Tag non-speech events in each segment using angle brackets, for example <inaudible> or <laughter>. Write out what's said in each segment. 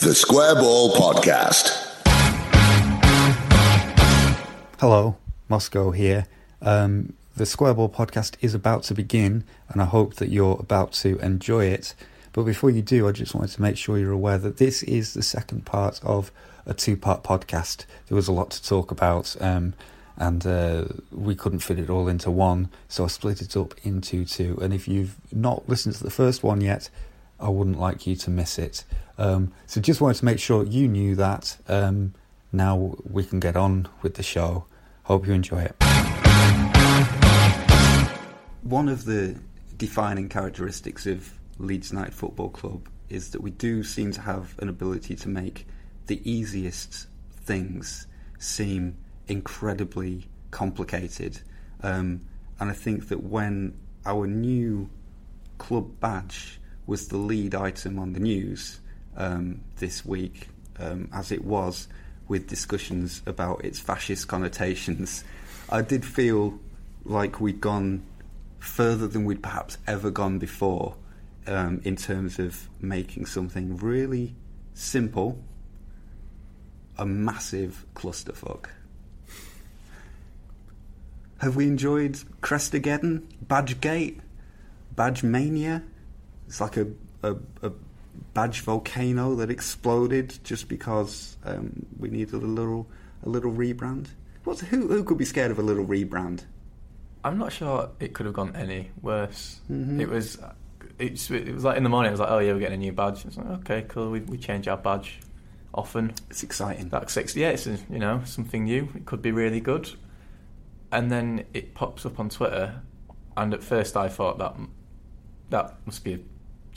The Square Ball Podcast. Hello, Moscow here. Um, the Squareball podcast is about to begin, and I hope that you're about to enjoy it. But before you do, I just wanted to make sure you're aware that this is the second part of a two part podcast. There was a lot to talk about, um, and uh, we couldn't fit it all into one, so I split it up into two. And if you've not listened to the first one yet, I wouldn't like you to miss it. Um, so just wanted to make sure you knew that. Um, now we can get on with the show. Hope you enjoy it. One of the defining characteristics of Leeds United Football Club is that we do seem to have an ability to make the easiest things seem incredibly complicated. Um, and I think that when our new club badge was the lead item on the news um, this week, um, as it was with discussions about its fascist connotations, <laughs> I did feel like we'd gone further than we'd perhaps ever gone before um, in terms of making something really simple a massive clusterfuck. Have we enjoyed Crestageddon, Badgegate, Badge Mania? It's like a, a, a badge volcano that exploded just because um, we needed a little a little rebrand. What's, who who could be scared of a little rebrand? I'm not sure it could have gone any worse. It was, it's, it was like in the morning. It was like, oh yeah, we're getting a new badge. It's like, okay, cool. We, we change our badge often. It's exciting. That's six. Yeah, it's a, you know something new. It could be really good. And then it pops up on Twitter, and at first I thought that that must be a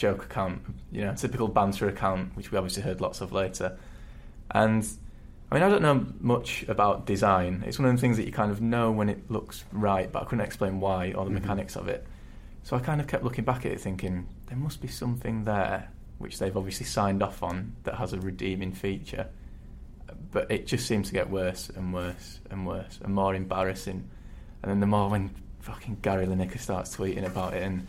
joke account, you know, typical banter account, which we obviously heard lots of later. And I mean, I don't know much about design. It's one of the things that you kind of know when it looks right, but I couldn't explain why or the mm-hmm. mechanics of it. So I kind of kept looking back at it, thinking there must be something there which they've obviously signed off on that has a redeeming feature. But it just seemed to get worse and worse and worse and more embarrassing. And then the more when fucking Gary Lineker starts tweeting about it, and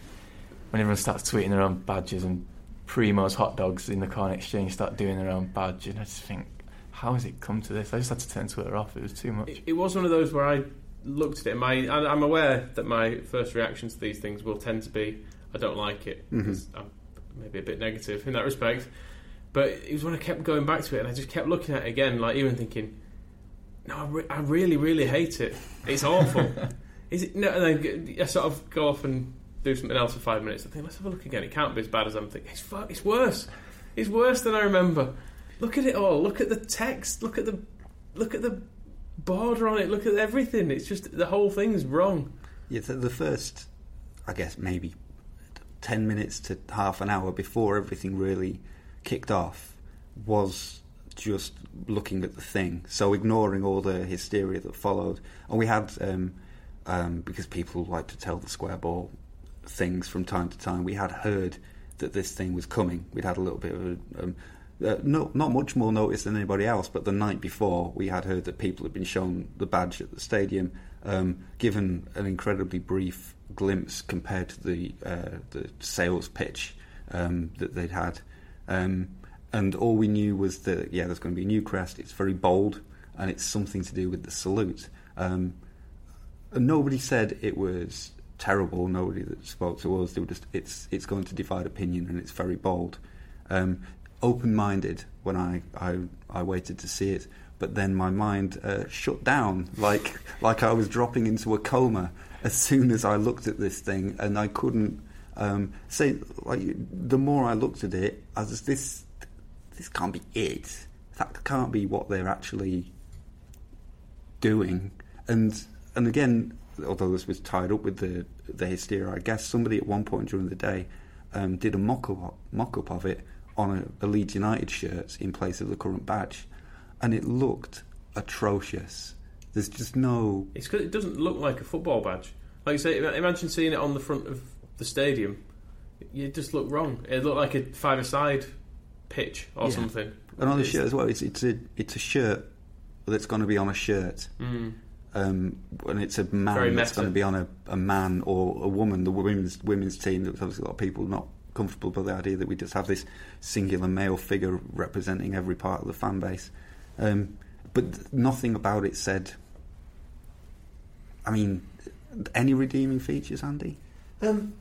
when everyone starts tweeting their own badges, and Primo's hot dogs in the Corn Exchange start doing their own badge, and I just think, how has it come to this? I just had to turn Twitter off. It was too much. It, it was one of those where I looked at it. My, I- I'm aware that my first reactions to these things will tend to be, I don't like it mm-hmm. because I'm maybe a bit negative in that respect. But it was when I kept going back to it, and I just kept looking at it again, like even thinking, no, I, re- I really, really hate it. It's awful. <laughs> Is it? No, and then I sort of go off and do something else for five minutes. I think let's have a look again. It can't be as bad as I'm thinking. It's fu- it's worse. It's worse than I remember. Look at it all. Look at the text. Look at the look at the border on it. Look at everything. It's just the whole thing's wrong. Yeah, the, the first, I guess, maybe 10 minutes to half an hour before everything really kicked off was just looking at the thing. So ignoring all the hysteria that followed. And we had, um, um, because people like to tell the square ball things from time to time, we had heard that this thing was coming. We'd had a little bit of a. Um, uh, no, not much more notice than anybody else, but the night before we had heard that people had been shown the badge at the stadium, um, given an incredibly brief glimpse compared to the uh, the sales pitch um, that they'd had, um, and all we knew was that yeah, there's going to be a new crest. It's very bold, and it's something to do with the salute. Um, nobody said it was terrible. Nobody that spoke to us, they were just it's it's going to divide opinion, and it's very bold. Um, open-minded when I, I I waited to see it, but then my mind uh, shut down like <laughs> like I was dropping into a coma as soon as I looked at this thing, and I couldn't Um, so, like, the more I looked at it, I was this this can't be it. That can't be what they're actually doing. And and again, although this was tied up with the the hysteria, I guess somebody at one point during the day um, did a mock up mock up of it on a, a Leeds United shirt in place of the current badge, and it looked atrocious. There's just no. It's because it doesn't look like a football badge. Like you say, imagine seeing it on the front of the stadium. You just look wrong. It looked like a five-a-side pitch or Yeah. something. And on the shirt as well, it's it's a it's a shirt that's going to be on a shirt. Mm. Um, and it's a man Very that's meta. going to be on a, a man or a woman. The women's women's team. There's obviously a lot of people not comfortable with the idea that we just have this singular male figure representing every part of the fan base. Um, but nothing about it said. I mean, any redeeming features, Andy? Um,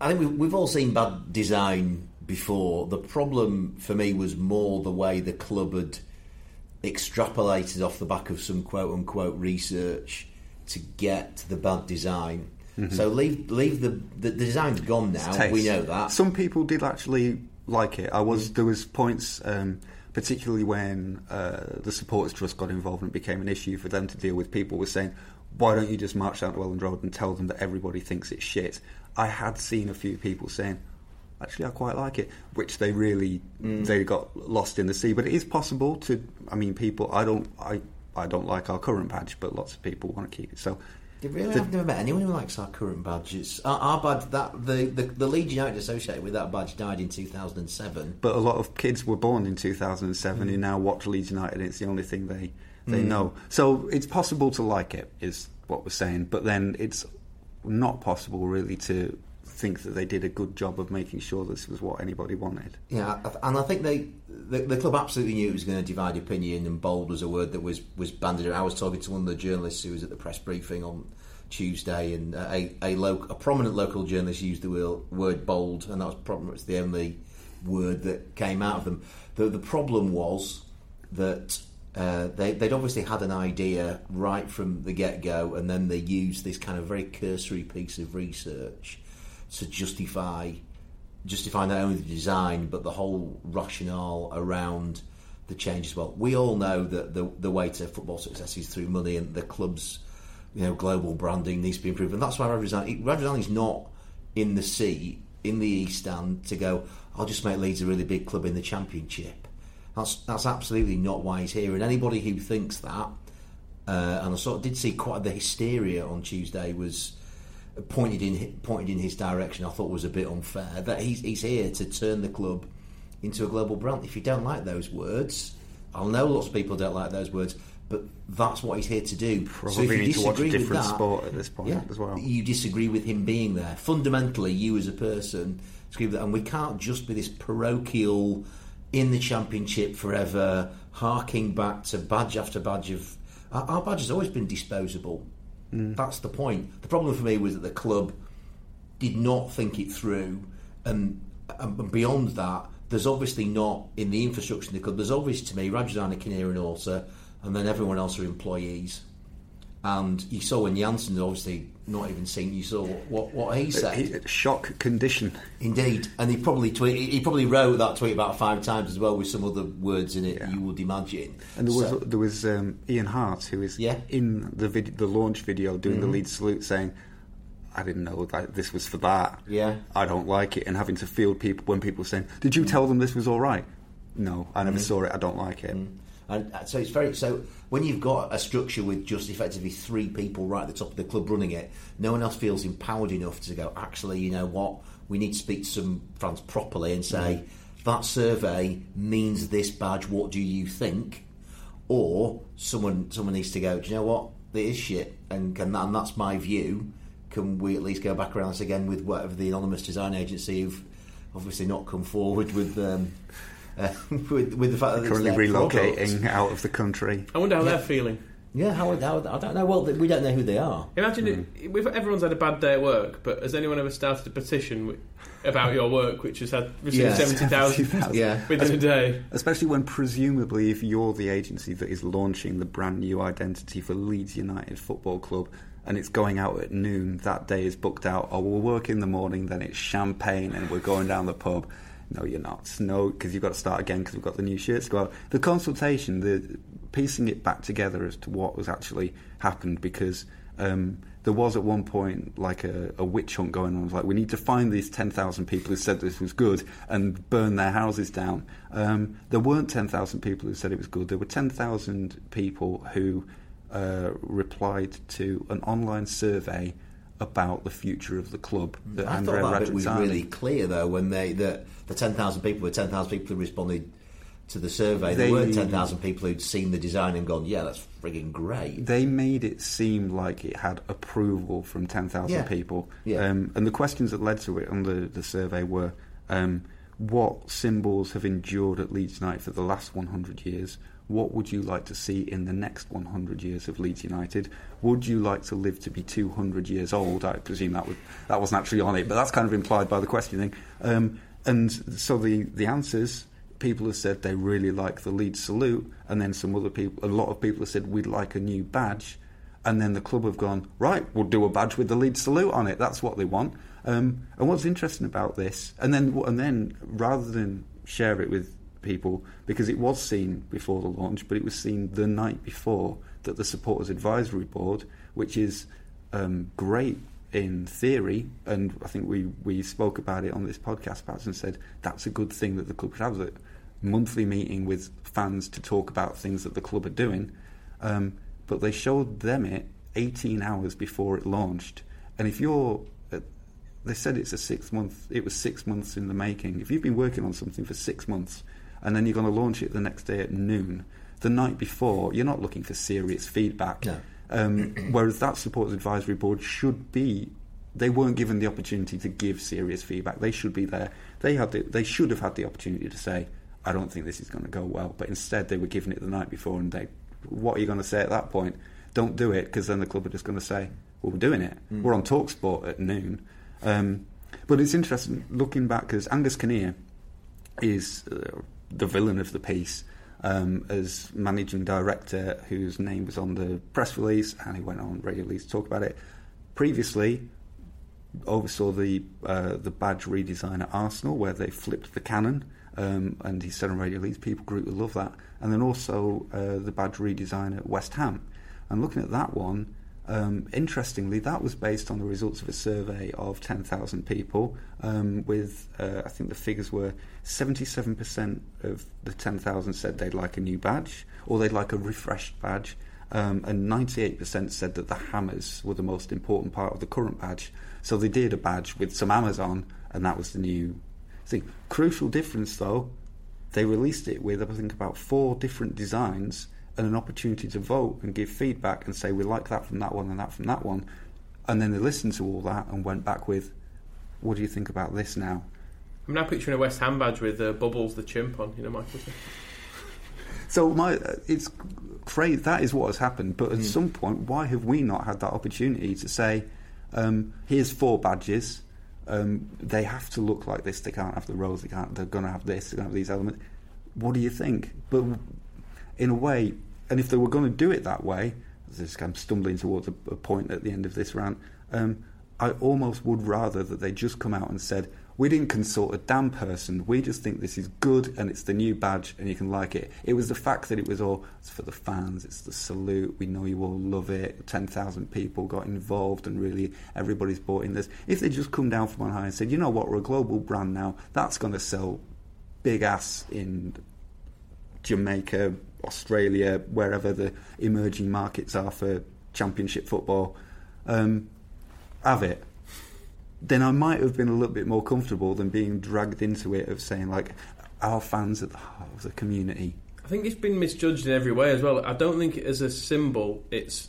I think we, we've all seen bad design before. The problem for me was more the way the club had extrapolated off the back of some quote unquote research to get to the bad design. So leave leave the the design's gone now. We know that. Some people did actually like it. I was there was points, um, particularly when uh, the supporters trust got involved and it became an issue for them to deal with. People were saying, "Why don't you just march down to Elland Road and tell them that everybody thinks it's shit?" I had seen a few people saying. Actually, I quite like it, which they really mm. they got lost in the sea. But it is possible to. I mean, people. I don't. I. I don't like our current badge, but lots of people want to keep it. So, They really, The- I've never met anyone who likes our current badge. It's our, our badge. That the, the the Leeds United associated with that badge died in two thousand and seven. but a lot of kids were born in 2007 mm. who now watch Leeds United. It's the only thing they they mm. know. So it's possible to like it, is what we're saying. But then it's not possible really to think that they did a good job of making sure this was what anybody wanted. Yeah, and I think they the, the club absolutely knew it was going to divide opinion, and bold was a word that was was banded around. I was talking to one of the journalists who was at the press briefing on Tuesday, and uh, a a, lo- a prominent local journalist used the word, bold, and that was probably the only word that came out of them. The the problem was that. Uh, they, they'd obviously had an idea right from the get go, and then they used this kind of very cursory piece of research to justify justify not only the design but the whole rationale around the change as well. We all know that the the way to football success is through money, and the club's you know global branding needs to be improved, and that's why Radrizzani Radrizzani's not in the seat in the East Stand to go. I'll just make Leeds a really big club in the Championship. That's that's absolutely not why he's here. And anybody who thinks that, uh, and I sort of did see quite the hysteria on Tuesday was pointed in pointed in his direction. I thought was a bit unfair that he's he's here to turn the club into a global brand. If you don't like those words, I'll know lots of people don't like those words, but that's what he's here to do. Probably so if you need to watch a disagree with different that- sport at this point yeah, as well. You disagree with him being there. Fundamentally, you as a person and we can't just be this parochial in the championship forever, harking back to badge after badge of. Our, our badge has always been disposable. Mm. That's the point. The problem for me was that the club did not think it through, and, and beyond that, there's obviously not in the infrastructure of the club. There's obviously to me Radrizzani, Kinnear, and Orta, and then everyone else are employees. And you saw when Jansson obviously not even seen. You saw what what he said. Shock condition. Indeed, and he probably tweet, he probably wrote that tweet about five times as well with some other words in it. You would imagine. And there was So- there was um, Ian Harte who was Yeah. in the vid- the launch video doing Mhm. the lead salute saying, "I didn't know that this was for that. Yeah. I don't like it." And having to field people when people saying, "Did you tell them this was all right?" No, I never Mhm. saw it. I don't like it. And uh, so it's very so when you've got a structure with just effectively three people right at the top of the club running it, no one else feels empowered enough to go. Actually, you know what? We need to speak to some fans properly and say that survey means this badge. What do you think? Or someone someone needs to go. Do you know what? It is shit, and can and that's my view. Can we at least go back around this again with whatever the anonymous design agency who've obviously not come forward with um, uh, <laughs> with, with the fact that it's Currently their product. relocating out of the country. I wonder how Yeah. they're feeling. Yeah, how, how I don't know. Well, we don't know who they are. Imagine it, we've, everyone's had a bad day at work, but has anyone ever started a petition about your work, which has had received Yeah. seventy thousand <laughs> Yeah. within a day? Especially when presumably if you're the agency that is launching the brand new identity for Leeds United Football Club and it's going out at noon, that day is booked out. Or we'll work in the morning, then it's champagne, and we're going down the pub. No, you're not. No, because you've got to start again because we've got the new shirts out. The consultation, the piecing it back together as to what was actually happened, because um, there was at one point like a, a witch hunt going on. It was like we need to find these ten thousand people who said this was good and burn their houses down. Um, there weren't ten thousand people who said it was good. There were ten thousand people who uh, replied to an online survey about the future of the club. That I thought that bit was really clear though when they the, the ten thousand people were ten thousand people who responded to the survey. There They- weren't ten thousand people who'd seen the design and gone, "Yeah, that's frigging great." They made it seem like it had approval from 10,000 Yeah. people. Yeah. Um, and the questions that led to it on the, the survey were um, what symbols have endured at Leeds United for the last 100 years? What would you like to see in the next 100 years of Leeds United? Would you like to live to be 200 years old? I presume that, would, that wasn't actually on it, but that's kind of implied by the questioning. Um, and so the, the answers people have said they really like the Leeds salute, and then some other people, a lot of people have said we'd like a new badge, and then the club have gone right. We'll do a badge with the Leeds salute on it. That's what they want. Um, and what's interesting about this, and then and then rather than share it with people because it was seen before the launch, but it was seen the night before that the supporters advisory board, which is um, great in theory, and I think we, we spoke about it on this podcast, perhaps, and said that's a good thing that the club should have that monthly meeting with fans to talk about things that the club are doing. Um, but they showed them it 18 hours before it launched, and if you're uh, they said it's a six month. It was six months in the making. If you've been working on something for six months, and then you're going to launch it the next day at noon, the night before, you're not looking for serious feedback. No. Um, <clears throat> whereas that supporters advisory board should be, they weren't given the opportunity to give serious feedback. They should be there. They had, the, they should have had the opportunity to say, I don't think this is going to go well. But instead, they were given it the night before, and they, what are you going to say at that point? Don't do it, because then the club are just going to say, well, we're doing it. We're on Talksport at noon. Um, but it's interesting looking back because Angus Kinnear is uh, the villain of the piece um, as managing director, whose name was on the press release, and he went on regularly to talk about it. Previously, oversaw the uh, the badge redesign at Arsenal, where they flipped the cannon, um, and he said on Radio Leeds, people grew to love that. And then also uh, the badge redesign at West Ham. And looking at that one, um, interestingly, that was based on the results of a survey of 10,000 people, um, with uh, I think the figures were 77% of the 10,000 said they'd like a new badge or they'd like a refreshed badge, um, and 98% said that the hammers were the most important part of the current badge. So they did a badge with some hammers on, and that was the new thing. Crucial difference though, they released it with I think about four different designs and an opportunity to vote and give feedback and say we like that from that one and that from that one, and then they listened to all that and went back with, what do you think about this now? I'm now picturing a West Ham badge with uh, Bubbles the chimp on. You know, Michael. So my, uh, it's crazy. That is what has happened. But at some point, why have we not had that opportunity to say, um, "Here's four badges. Um, they have to look like this. They can't have the rows. They can't. They're going to have this. They're going to have these elements. What do you think?" But in a way, and if they were going to do it that way, I'm stumbling towards a, a point at the end of this rant. Um, I almost would rather that they just come out and said, "We didn't consult a damn person. We just think this is good and it's the new badge and you can like it." It was the fact that it was all it's for the fans. It's the salute. We know you all love it. Ten thousand people got involved and really everybody's bought in this. If they just come down from on high and said, "You know what? We're a global brand now. That's going to sell big ass in Jamaica, Australia, wherever the emerging markets are for championship football, um, have it. Then I might have been a little bit more comfortable than being dragged into it of saying like our fans at the heart of the community. I think it's been misjudged in every way as well. I don't think as a symbol, it's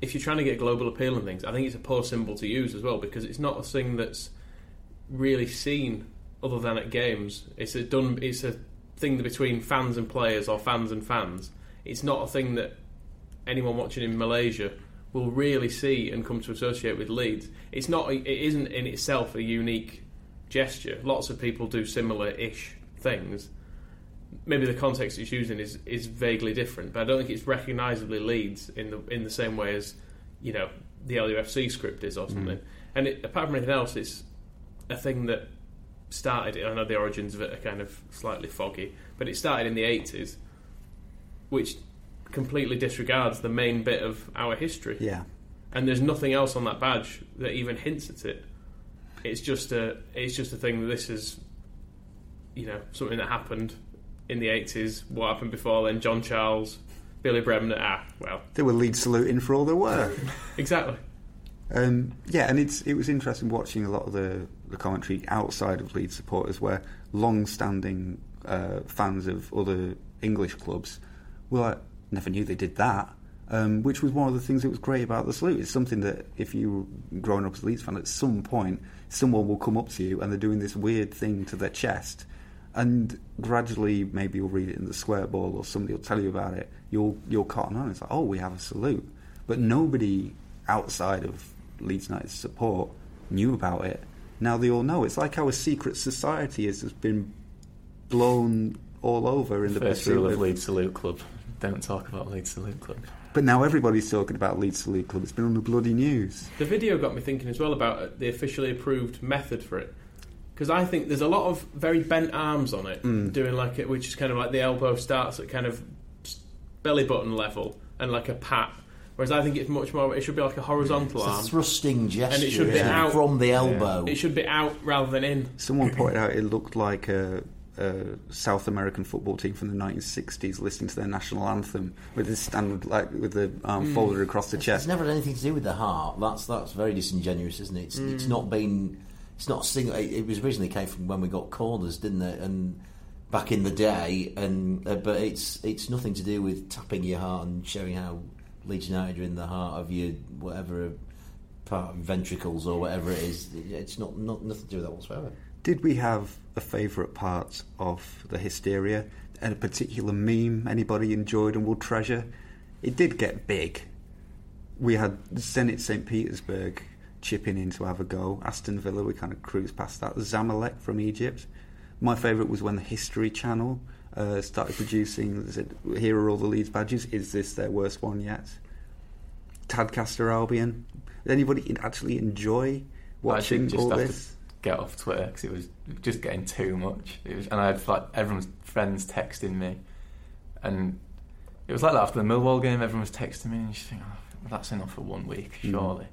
if you're trying to get global appeal and things. I think it's a poor symbol to use as well because it's not a thing that's really seen other than at games. It's a done. It's a thing between fans and players or fans and fans. It's not a thing that anyone watching in Malaysia will really see and come to associate with Leeds. It's not. It isn't in itself a unique gesture. Lots of people do similar-ish things. Maybe the context it's using is, is vaguely different, but I don't think it's recognisably Leeds in the in the same way as you know the LUFC script is or something. Mm. And it, apart from anything else, it's a thing that started. I know the origins of it are kind of slightly foggy, but it started in the eighties, which completely disregards the main bit of our history. Yeah. And there's nothing else on that badge that even hints at it. It's just a it's just a thing that this is you know, something that happened in the eighties, what happened before then, John Charles, Billy Bremner, ah, well. They were lead saluting for all they were. Exactly. Um, yeah, and it's it was interesting watching a lot of the, the commentary outside of Leeds supporters, where long-standing uh, fans of other English clubs were like, never knew they did that. Um, which was one of the things that was great about the salute. It's something that if you were growing up as a Leeds fan, at some point someone will come up to you and they're doing this weird thing to their chest, and gradually maybe you'll read it in the square ball or somebody will tell you about it. You'll you'll cotton on. It's like, oh, we have a salute, but nobody outside of Leeds United's support knew about it. Now they all know. It's like how a secret society has just been blown all over in the First rule of- of Leeds Salute Club: don't talk about Leeds Salute Club. But now everybody's talking about Leeds Salute Club. It's been on the bloody news. The video got me thinking as well about the officially approved method for it. Because I think there's a lot of very bent arms on it, mm. doing like it, which is kind of like the elbow starts at kind of belly button level and like a pat. Whereas I think it's much more. It should be like a horizontal It's a thrusting gesture and it should be isn't out from the elbow. It should be out rather than in. Someone pointed out it looked like a, a South American football team from the 1960s listening to their national anthem with this stand like with the arm Hmm. folded across the It's chest. It's never had anything to do with the heart. That's that's very disingenuous, isn't it? It's, it's not been. It's not single. It, it was originally came from when we got corners, didn't it? And back in the day, and uh, but it's it's nothing to do with tapping your heart and showing how Leeds United are in the heart of your whatever part of ventricles or whatever it is. It's not not nothing to do with that whatsoever. Did we have a favourite part of the hysteria and a particular meme anybody enjoyed and will treasure? It did get big. We had Zenit St Petersburg chipping in to have a go. Aston Villa, we kind of cruised past that. Zamalek from Egypt. My favourite was when the History Channel uh, started producing. said, Here are all the Leeds badges. Is this their worst one yet? Tadcaster Albion. Did anybody actually enjoy watching should just all have this? to get off Twitter because it was just getting too much. It was, and I had like everyone's friends texting me, and it was like that after the Millwall game. Everyone was texting me, and you just think, oh, that's enough for one week, mm. surely.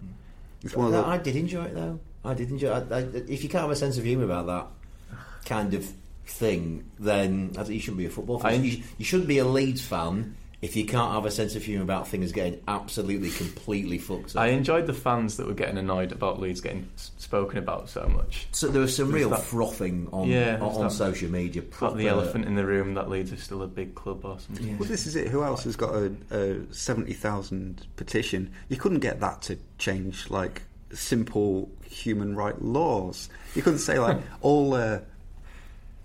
It's one of No, I did enjoy it though. I did enjoy. it. I, I, if you can't have a sense of humour about that kind of thing, then I think you shouldn't be a football fan. I- you, you shouldn't be a Leeds fan if you can't have a sense of humour about things getting absolutely, completely fucked up. I enjoyed the fans that were getting annoyed about Leeds getting s- spoken about so much. so there was some There's real that- frothing on Yeah, on, that- social media. Like Proper, the elephant in the room that Leeds is still a big club or something. Well, this is it. Who else has got a, a seventy thousand petition? You couldn't get that to change like simple human right laws. You couldn't say like <laughs> all uh,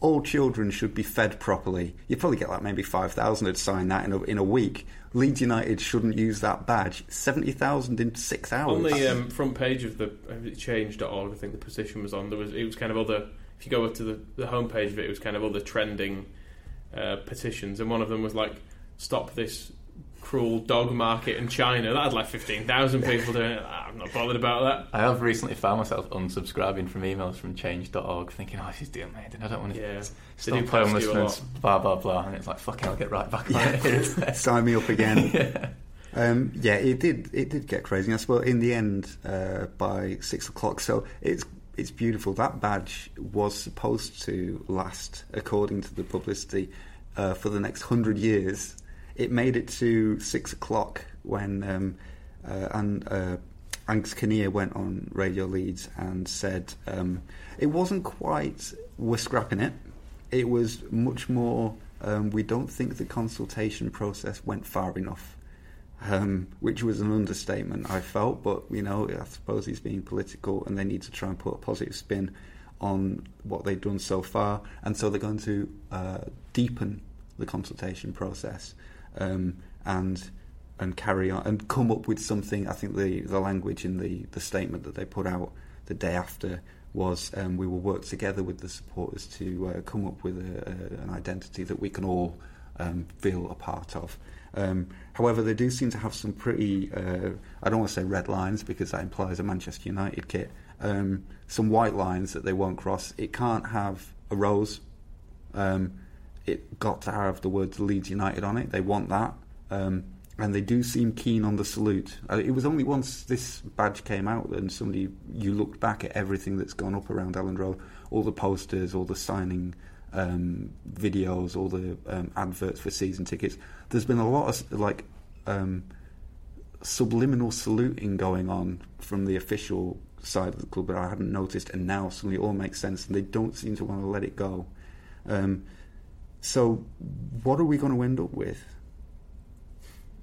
all children should be fed properly. You'd probably get like maybe five thousand to sign that in a, in a week. Leeds United shouldn't use that badge. Seventy thousand in six hours. On the um, front page of the change.org, I think the position was on. There was it was kind of other. If you go up to the the homepage of it, it was kind of other trending uh, petitions, and one of them was like, "Stop this cruel dog market in China." That had like fifteen thousand people doing it. I'm not bothered about that. I have recently found myself unsubscribing from emails from change.org thinking, oh, this is doing amazing. I don't want to Yeah. They stop do cost you homelessness, blah, blah, blah. And it's like, fucking, I'll get right back on it. Here it is. Sign me up again. yeah. Um, yeah, it did. It did get crazy. I suppose in the end, uh, by six o'clock. So it's it's beautiful. That badge was supposed to last, according to the publicity, uh, for the next hundred years. It made it to six o'clock when um, uh, and uh, Angus Kinnear went on Radio Leeds and said um, it wasn't quite we're scrapping it. It was much more. Um, we don't think the consultation process went far enough um, which was an understatement, I felt. But you know, I suppose he's being political, and they need to try and put a positive spin on what they've done so far, and so they're going to uh, deepen the consultation process um, and and carry on and come up with something. I think the the language in the the statement that they put out the day after was um, we will work together with the supporters to uh, come up with a, a, an identity that we can all um, feel a part of. Um, however, they do seem to have some pretty, uh, I don't want to say red lines because that implies a Manchester United kit, um, some white lines that they won't cross. It can't have a rose. Um, it got to have the words Leeds United on it. They want that. Um, and they do seem keen on the salute. Uh, it was only once this badge came out and somebody you looked back at everything that's gone up around Elland Road, all the posters, all the signing um, videos, all the um, adverts for season tickets. There's been a lot of like um, subliminal saluting going on from the official side of the club that I hadn't noticed, and now suddenly it all makes sense, and they don't seem to want to let it go. So, what are we going to end up with?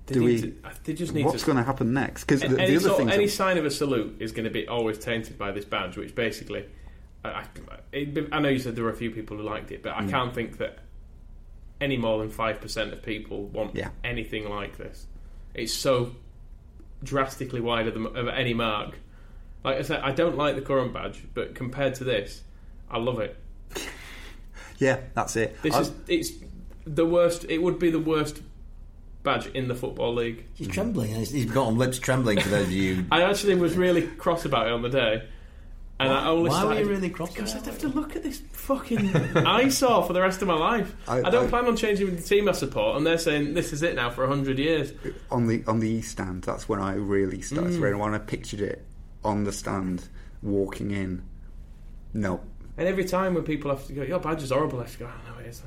They Do we? to- uh, they just need what's to- going to happen next? Because the, any, the other sort- thing, any sign of a salute is going to be always tainted by this badge, which basically, I, I, it, I know you said there were a few people who liked it, but I can't think that any more than five percent of people want Yeah. anything like this. It's so drastically wider than of any mark. Like I said, I don't like the current badge, but compared to this, I love it. <laughs> yeah, that's it. This I- is it's the worst. It would be the worst badge in the football league. He's trembling. He's he's got on lips trembling for those of you. <laughs> I actually was really cross about it on the day. And I only Why were you started- really cross Because I'd have to look at this fucking <laughs> eyesore for the rest of my life. I- I, don't I- plan on changing the team I support, and they're saying this is it now for hundred years. on the on the east stand, that's when I really started. Mm. When I pictured it on the stand, walking in. No, And every time when people have to go, your badge is horrible, I have to go, oh, no, it is.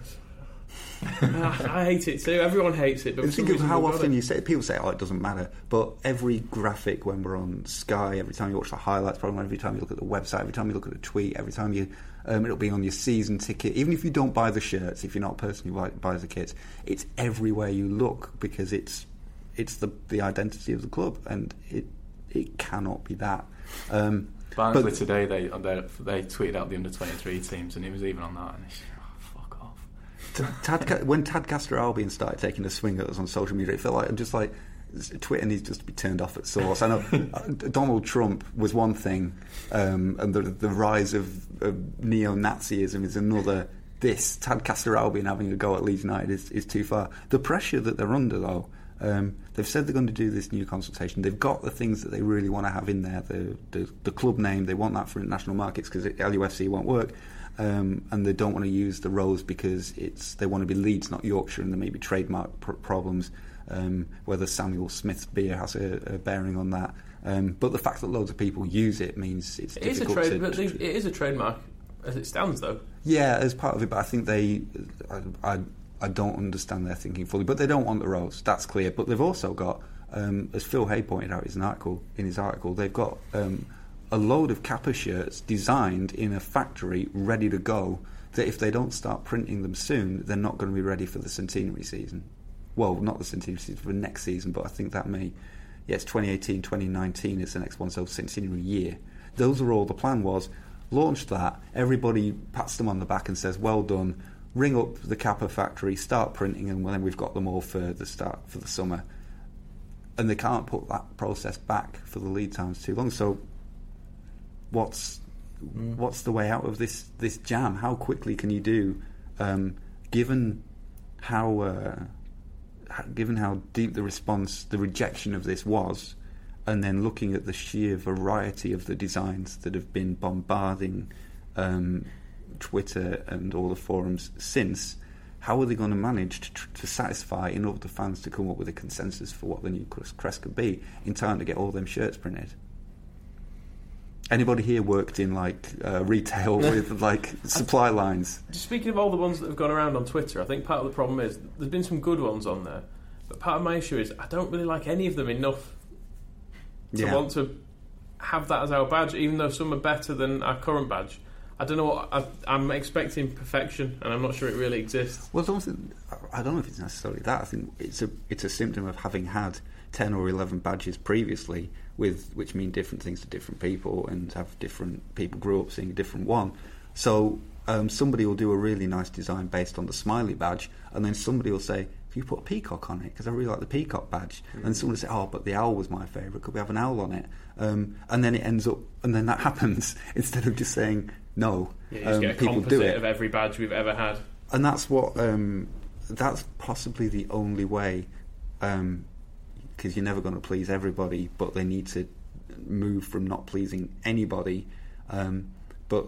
I, <laughs> I hate it too. Everyone hates it, but think of how often it. you say people say, "Oh, it doesn't matter," but every graphic when we're on Sky, every time you watch the highlights program, every time you look at the website, every time you look at a tweet, every time you, um, it'll be on your season ticket. Even if you don't buy the shirts, if you're not a person who buy, buys the kits, it's everywhere you look because it's it's the the identity of the club, and it it cannot be that. Um, Barnsley but- today, they, they they tweeted out the under twenty three teams, and it was even on that. And it's, oh, fuck off. Tad, when Tadcaster Albion started taking a swing at us on social media, it felt like I'm just like Twitter needs just to be turned off at source. I know <laughs> uh, Donald Trump was one thing, um, and the the rise of, of neo Nazism is another. This Tadcaster Albion having a go at Leeds United is, is too far. The pressure that they're under, though, um, they've said they're going to do this new consultation. They've got the things that they really want to have in there. The the, the club name they want that for international markets because LUFC won't work um, and they don't want to use the rose because it's they want to be Leeds, not Yorkshire, and there may be trademark pr- problems. Um, whether Samuel Smith's beer has a, a bearing on that, um, but the fact that loads of people use it means it's It is a difficult trade, to. it is a trademark as it stands, though. yeah, as part of it, but I think they, I, I, I don't understand their thinking fully. But they don't want the rose. That's clear. But they've also got, um, as Phil Hay pointed out in article, in his article, they've got um, a load of Kappa shirts designed in a factory, ready to go. That if they don't start printing them soon, they're not going to be ready for the centenary season. Well, not the centenary season for next season, but I think that may. yes, it's 2018, 2019 is the next one, so centenary year. Those are all the plan was. Launch that, everybody pats them on the back and says, well done, ring up the Kappa factory, start printing, and then we've got them all for the start for the summer. And they can't put that process back for the lead times too long. So, what's what's the way out of this this jam? How quickly can you do, um, given how uh, given how deep the response, the rejection of this was, and then looking at the sheer variety of the designs that have been bombarding um, Twitter and all the forums since, how are they going to manage to, tr- to satisfy enough of the fans to come up with a consensus for what the new crest crest could be in time to get all them shirts printed? Anybody here worked in like uh, retail <laughs> with like supply lines? Speaking of all the ones that have gone around on Twitter, I think part of the problem is there's been some good ones on there, but part of my issue is I don't really like any of them enough to Yeah. want to have that as our badge, even though some are better than our current badge. I don't know what I, I'm expecting perfection, and I'm not sure it really exists. Well, I don't, I don't know if it's necessarily that. I think it's a it's a symptom of having had ten or eleven badges previously, with which mean different things to different people, and have different people grew up seeing a different one. So um, somebody will do a really nice design based on the smiley badge, and then somebody will say, "Can you put a peacock on it? Because I really like the peacock badge." And someone will say, "Oh, but the owl was my favourite. Could we have an owl on it?" Um, and then it ends up, and then that <laughs> happens instead of just saying no. Yeah, um, people do it of every badge we've ever had. and that's what um, that's possibly the only way, because you're never going to please everybody, but they need to move from not pleasing anybody. Um, but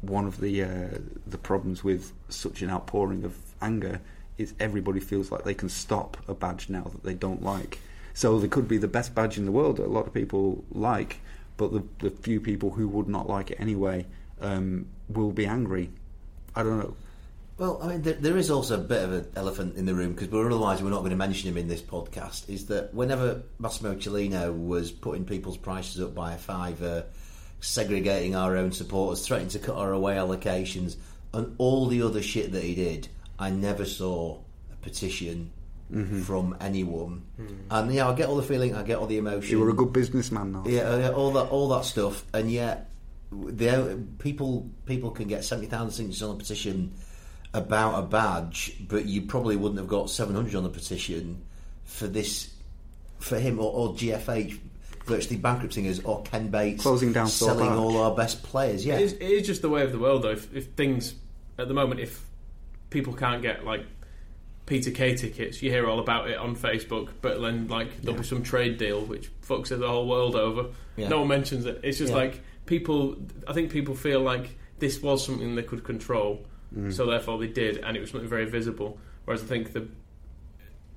one of the uh, the problems with such an outpouring of anger is everybody feels like they can stop a badge now that they don't like. So there could be the best badge in the world that a lot of people like, but the, the few people who would not like it anyway um, will be angry. I don't know. Well, I mean, there, there is also a bit of an elephant in the room because otherwise we're not going to mention him in this podcast. Is that whenever Massimo Cellino was putting people's prices up by a fiver, segregating our own supporters, threatening to cut our away allocations, and all the other shit that he did, I never saw a petition from anyone. And yeah, I get all the feeling, I get all the emotion. You were a good businessman, though. Yeah, yeah, all that, all that stuff, and yet the people people can get seventy thousand signatures on a petition about a badge, but you probably wouldn't have got seven hundred on the petition for this for him or, or GFH virtually bankrupting us or Ken Bates Closing down selling Arch. all our best players. Yeah, It is, it is just the way of the world, though. If, if things at the moment, if people can't get like Peter Kay tickets, you hear all about it on Facebook. But then, like, there'll be some trade deal which fucks it the whole world over. Yeah. No one mentions it. It's just Yeah. like people. I think people feel like this was something they could control, mm. so therefore they did, and it was something very visible. Whereas I think the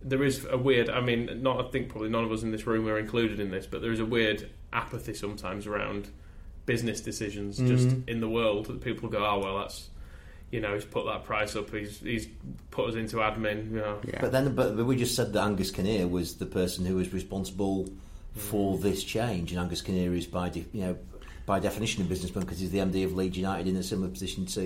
there is a weird. I mean, not. I think probably none of us in this room are included in this, but there is a weird apathy sometimes around business decisions just mm-hmm. in the world that people go, "Oh well, that's you know, he's put that price up. He's he's put us into admin." You know, Yeah. But then, but we just said that Angus Kinnear was the person who was responsible mm. for this change, and Angus Kinnear is by you know by definition a businessman because he's the MD of Leeds United in a similar position to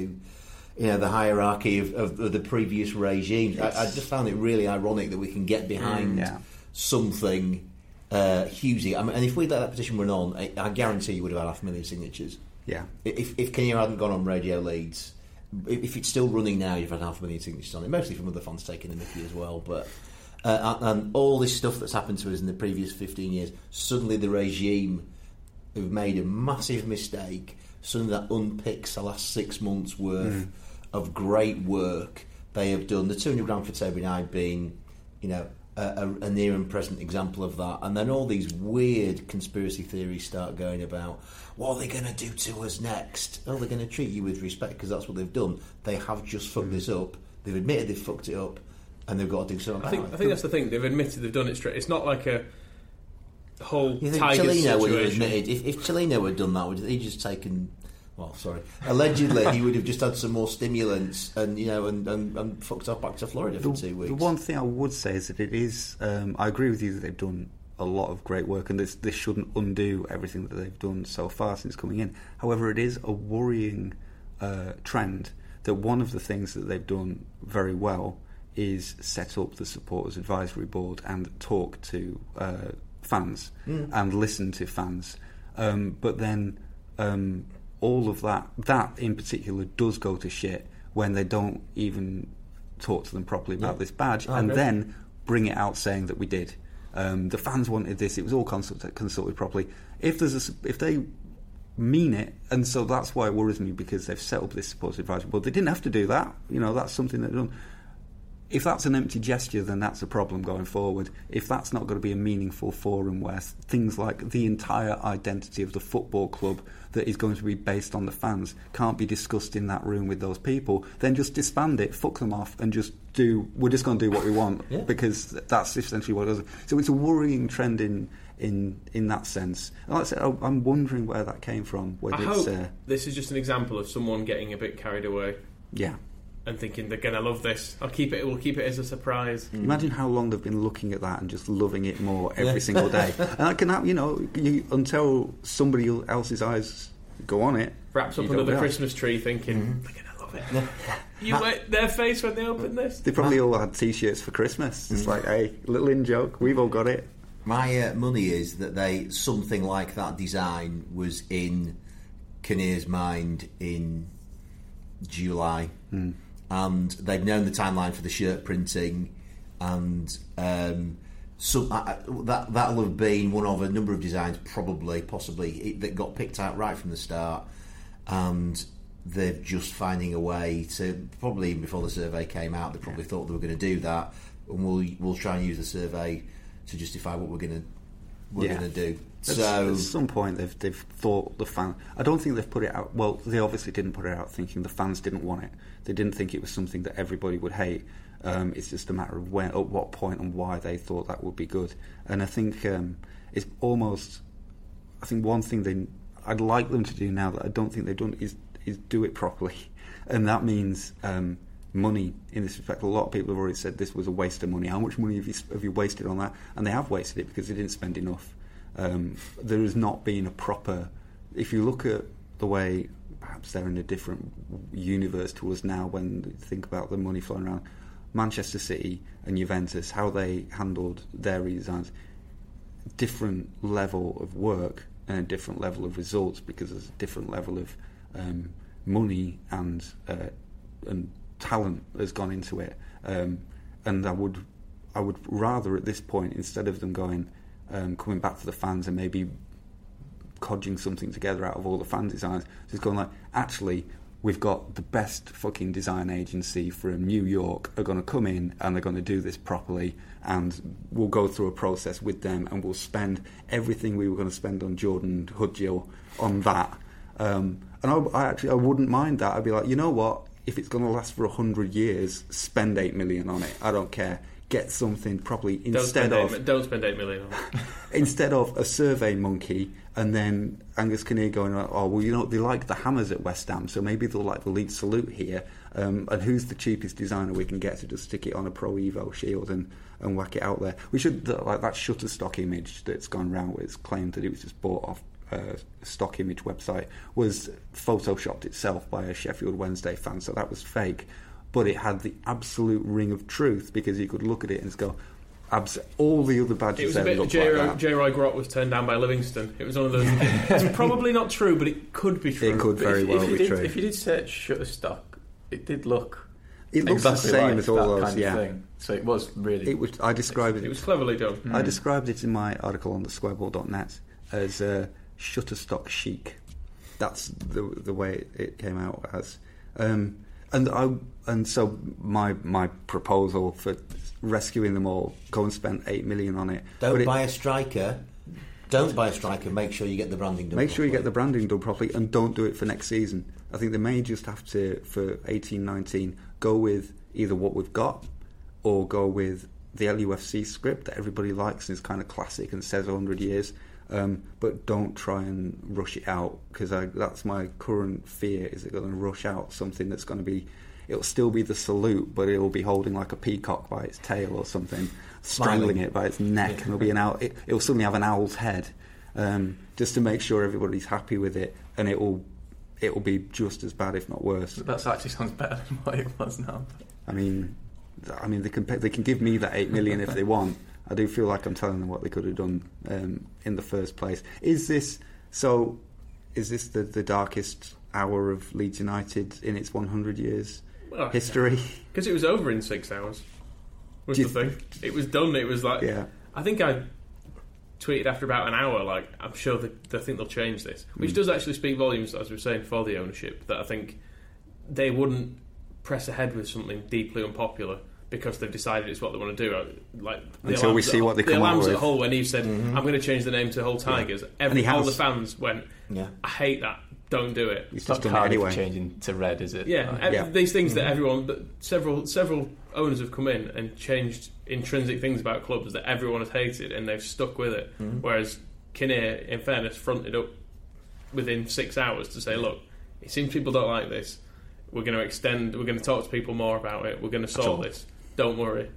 you know the hierarchy of, of, of the previous regime. I, I just found it really ironic that we can get behind Mm, yeah. something uh, hugely. I mean, and if we'd let that petition run on, I, I guarantee you would have had half a million signatures. Yeah. If, if Kinnear hadn't gone on Radio Leeds, if it's still running now, you've had half a million signatures on it, mostly from other fans taking the mickey as well. But uh, and and all this stuff that's happened to us in the previous 15 years, suddenly the regime have made a massive mistake. Suddenly that unpicks the last six months worth mm. of great work they have done. The 200 grand for Toby Knight being, you know, a, a, a near and present example of that. And then all these weird conspiracy theories start going about what are they going to do to us next? Oh, they're going to treat you with respect because that's what they've done. They have just fucked mm. this up. They've admitted they've fucked it up, and they've got to do something I think it. I think that's the thing. They've admitted they've done it straight. It's not like a whole You think Tigers Cellino would have admitted if, if Cellino had done that, would he just taken? Well, sorry. Allegedly, he would have just had some more stimulants and you know and, and, and fucked off back to Florida for The, two weeks. the one thing I would say is that it is. Um, I agree with you that they've done a lot of great work, and this this shouldn't undo everything that they've done so far since coming in. However, it is a worrying uh, trend that one of the things that they've done very well is set up the supporters advisory board and talk to uh, fans and listen to fans. Um, but then um, all of that, that in particular, does go to shit when they don't even talk to them properly about this badge and then bring it out saying that we did. Um, the fans wanted this; it was all consulted, consulted properly. If there's a, if they mean it, and so that's why it worries me because they've set up this supported advisory board. They didn't have to do that. You know, that's something they've done if that's an empty gesture, then that's a problem going forward. If that's not going to be a meaningful forum where things like the entire identity of the football club that is going to be based on the fans can't be discussed in that room with those people, then just disband it, fuck them off, and just do. We're just going to do what we want Yeah. because that's essentially what it does. So it's a worrying trend in in in that sense. And like I said, I- I'm wondering where that came from. Whether I it's hope uh, this is just an example of someone getting a bit carried away yeah. And thinking they're going to love this. I'll keep it. We'll keep it as a surprise. Hmm. Imagine how long they've been looking at that and just loving it more every single day. <laughs> and I can, have, you know, you, until somebody else's eyes go on it. Wraps up you don't under the. Christmas tree, thinking mm-hmm. they're going to love it. <laughs> you wet their face when they open this. They probably all had T-shirts for Christmas. It's mm-hmm. like, hey, little in joke. We've all got it. My uh, money is that they something like that design was in Kinnear's mind in July, hmm. And they've known the timeline for the shirt printing, and um, I, I- that that'll have been one of a number of designs, probably, possibly it, that got picked out right from the start, and they're just finding a way to probably even before the survey came out, they probably thought they were going to do that, and we'll we'll try and use the survey to justify what we're going to we're Yeah. going to do. At, So at some point, they've they've thought the fan. I don't think they've put it out. Well, they obviously didn't put it out thinking the fans didn't want it. They didn't think it was something that everybody would hate. Um, it's just a matter of when, at what point, and why they thought that would be good. And I think um, it's almost. I think one thing they I'd like them to do now that I don't think they've done is is do it properly, <laughs> and that means. Um, Money in this respect. A lot of people have already said this was a waste of money. How much money have you have you wasted on that? And they have wasted it because they didn't spend enough. Um, there has not been a proper. If you look at the way perhaps they're in a different universe to us now when you think about the money flowing around, Manchester City and Juventus, how they handled their redesigns, different level of work and a different level of results because there's a different level of um, money and uh, and talent has gone into it. Um, and I would I would rather at this point instead of them going um, coming back to the fans and maybe codging something together out of all the fan designs, just going like actually. We've got the best fucking design agency from New York are going to come in and they're going to do this properly and we'll go through a process with them and we'll spend everything we were going to spend on Jordan Hugill on that. Um, and I, I actually I wouldn't mind that. I'd be like, you know what? If it's going to last for a hundred years, spend eight million on it. I don't care. Get something properly Don't instead of eight, don't spend eight million on it. <laughs> instead of a survey monkey and then Angus Kinnear going, oh, well, you know, they like the hammers at West Ham, so maybe they'll like the lead salute here. Um, and who's the cheapest designer we can get to just stick it on a Pro Evo shield and, and whack it out there? We should, like that Shutterstock image that's gone round with, it's claimed that it was just bought off uh, stock image website, was photoshopped itself by a Sheffield Wednesday fan, so that was fake. But it had the absolute ring of truth because you could look at it and just go, abs- all the other badges. It badges was a there bit. look J. like Roy, that. J. Roy Grott was turned down by Livingston. It was one of those. it's <laughs> probably not true, but it could be true. It could very if, well if you be did, true. If you did search Shutterstock, it did look. It looks the same like as all that those, kind yeah. Of thing. So it was really. It was. I described it. It was cleverly done. I described it in my article on the squareball.net as uh, Shutterstock chic. That's the the way it came out as. Um, and I and so my my proposal for rescuing them all, go and spend eight million on it. don't it- buy a striker. Don't buy a striker. Make sure you get the branding done. Make sure you get the branding done properly and don't do it for next season. I think they may just have to, for eighteen nineteen go with either what we've got or go with the LUFC script that everybody likes and is kind of classic and says 100 years. Um, but don't try and rush it out because that's my current fear is they're going to rush out something that's going to be. It'll still be the salute, but it'll be holding like a peacock by its tail or something, strangling it by its neck, and it'll be an owl. It, it'll suddenly have an owl's head, um, just to make sure everybody's happy with it, and it will it will be just as bad, if not worse. That actually sounds better than what it was now. I mean, I mean they can they can give me that eight million if they want. I do feel like I'm telling them what they could have done um, in the first place. Is this so? Is this the, the darkest hour of Leeds United in its 100 years Well, history? <laughs> Because it was over in six hours. Was Do the thing. It was done. It was like. Yeah. I think I tweeted after about an hour, like, I'm sure they, they think they'll change this. Which does actually speak volumes, as we were saying, for the ownership, that I think they wouldn't press ahead with something deeply unpopular because they've decided it's what they want to do. Uh, Like the Until we see at- what they the come out alarms with. at Hull when he said, mm-hmm. "I'm going to change the name to Hull Tigers." Every, he all the fans went, Yeah. "I hate that. Don't do it." He's It's not just done anyway. changing to red, is it? Yeah, Like- ev- Yeah. these things that mm-hmm. everyone, but several several owners have come in and changed intrinsic things about clubs that everyone has hated, and they've stuck with it. Mm-hmm. Whereas Kinnear, in fairness, fronted up within six hours to say, "Look, it seems people don't like this. We're going to extend. We're going to talk to people more about it. We're going to solve this. Don't worry."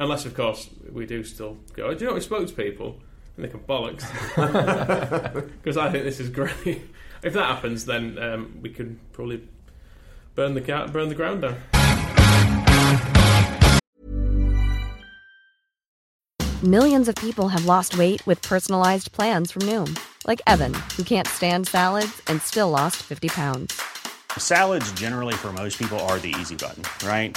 Unless, of course, we do still go. Do you know we spoke to people and they can bollocks <laughs> because I think this is great. if that happens, then um, we could probably burn the ca- burn the ground down. Millions of people have lost weight with personalized plans from Noom, like Evan, who can't stand salads and still lost 50 pounds. Salads, generally, for most people, are the easy button, right?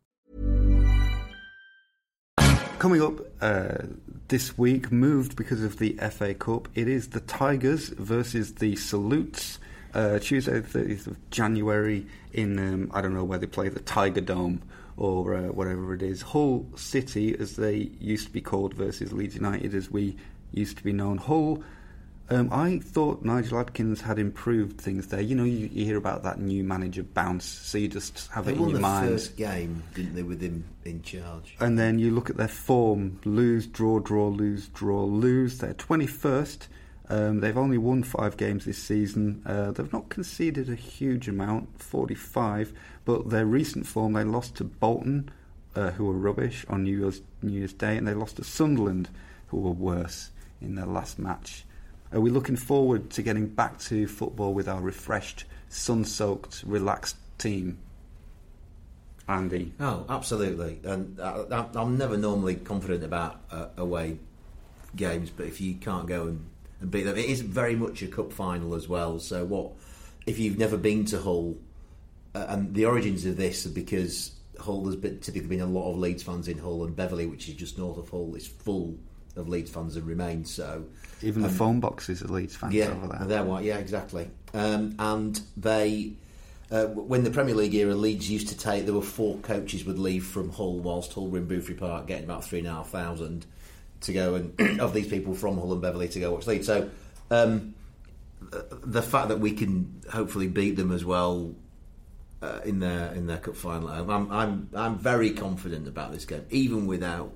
Coming up uh, this week, moved because of the FA Cup, it is the Tigers versus the Salutes. Uh, Tuesday, the 30th of January, in um, I don't know where they play, the Tiger Dome or uh, whatever it is. Hull City, as they used to be called, versus Leeds United, as we used to be known. Hull, um, I thought Nigel Adkins had improved things there. You know, you, you hear about that new manager bounce, so you just have They it in your the mind. first game, didn't they, with him in charge? And then you look at their form lose, draw, draw, lose, draw, lose. They're 21st. Um, they've only won five games this season. Uh, they've not conceded a huge amount, 45, but their recent form, they lost to Bolton, uh, who were rubbish, on New Year's, New Year's Day, and they lost to Sunderland, who were worse in their last match. Are we looking forward to getting back to football with our refreshed, sun soaked, relaxed team? Andy. Oh, absolutely. And I, I'm never normally confident about uh, away games, but if you can't go and, and beat them, it is very much a cup final as well. So, what if you've never been to Hull? Uh, and the origins of this are because Hull has been, typically been a lot of Leeds fans in Hull, and Beverley, which is just north of Hull, is full of Leeds fans have remained. so. Even the Um, phone boxes at Leeds fans yeah, over there. they're white. Yeah, exactly. Um, and they, uh, when the Premier League era, Leeds used to take. There were four coaches would leave from Hull whilst Hull were in Boothferry Park, getting about three and a half thousand to go and <clears throat> of these people from Hull and Beverley to go watch Leeds. So um, the fact that we can hopefully beat them as well. Uh, in their in their cup final, I'm I'm I'm very confident about this game, even without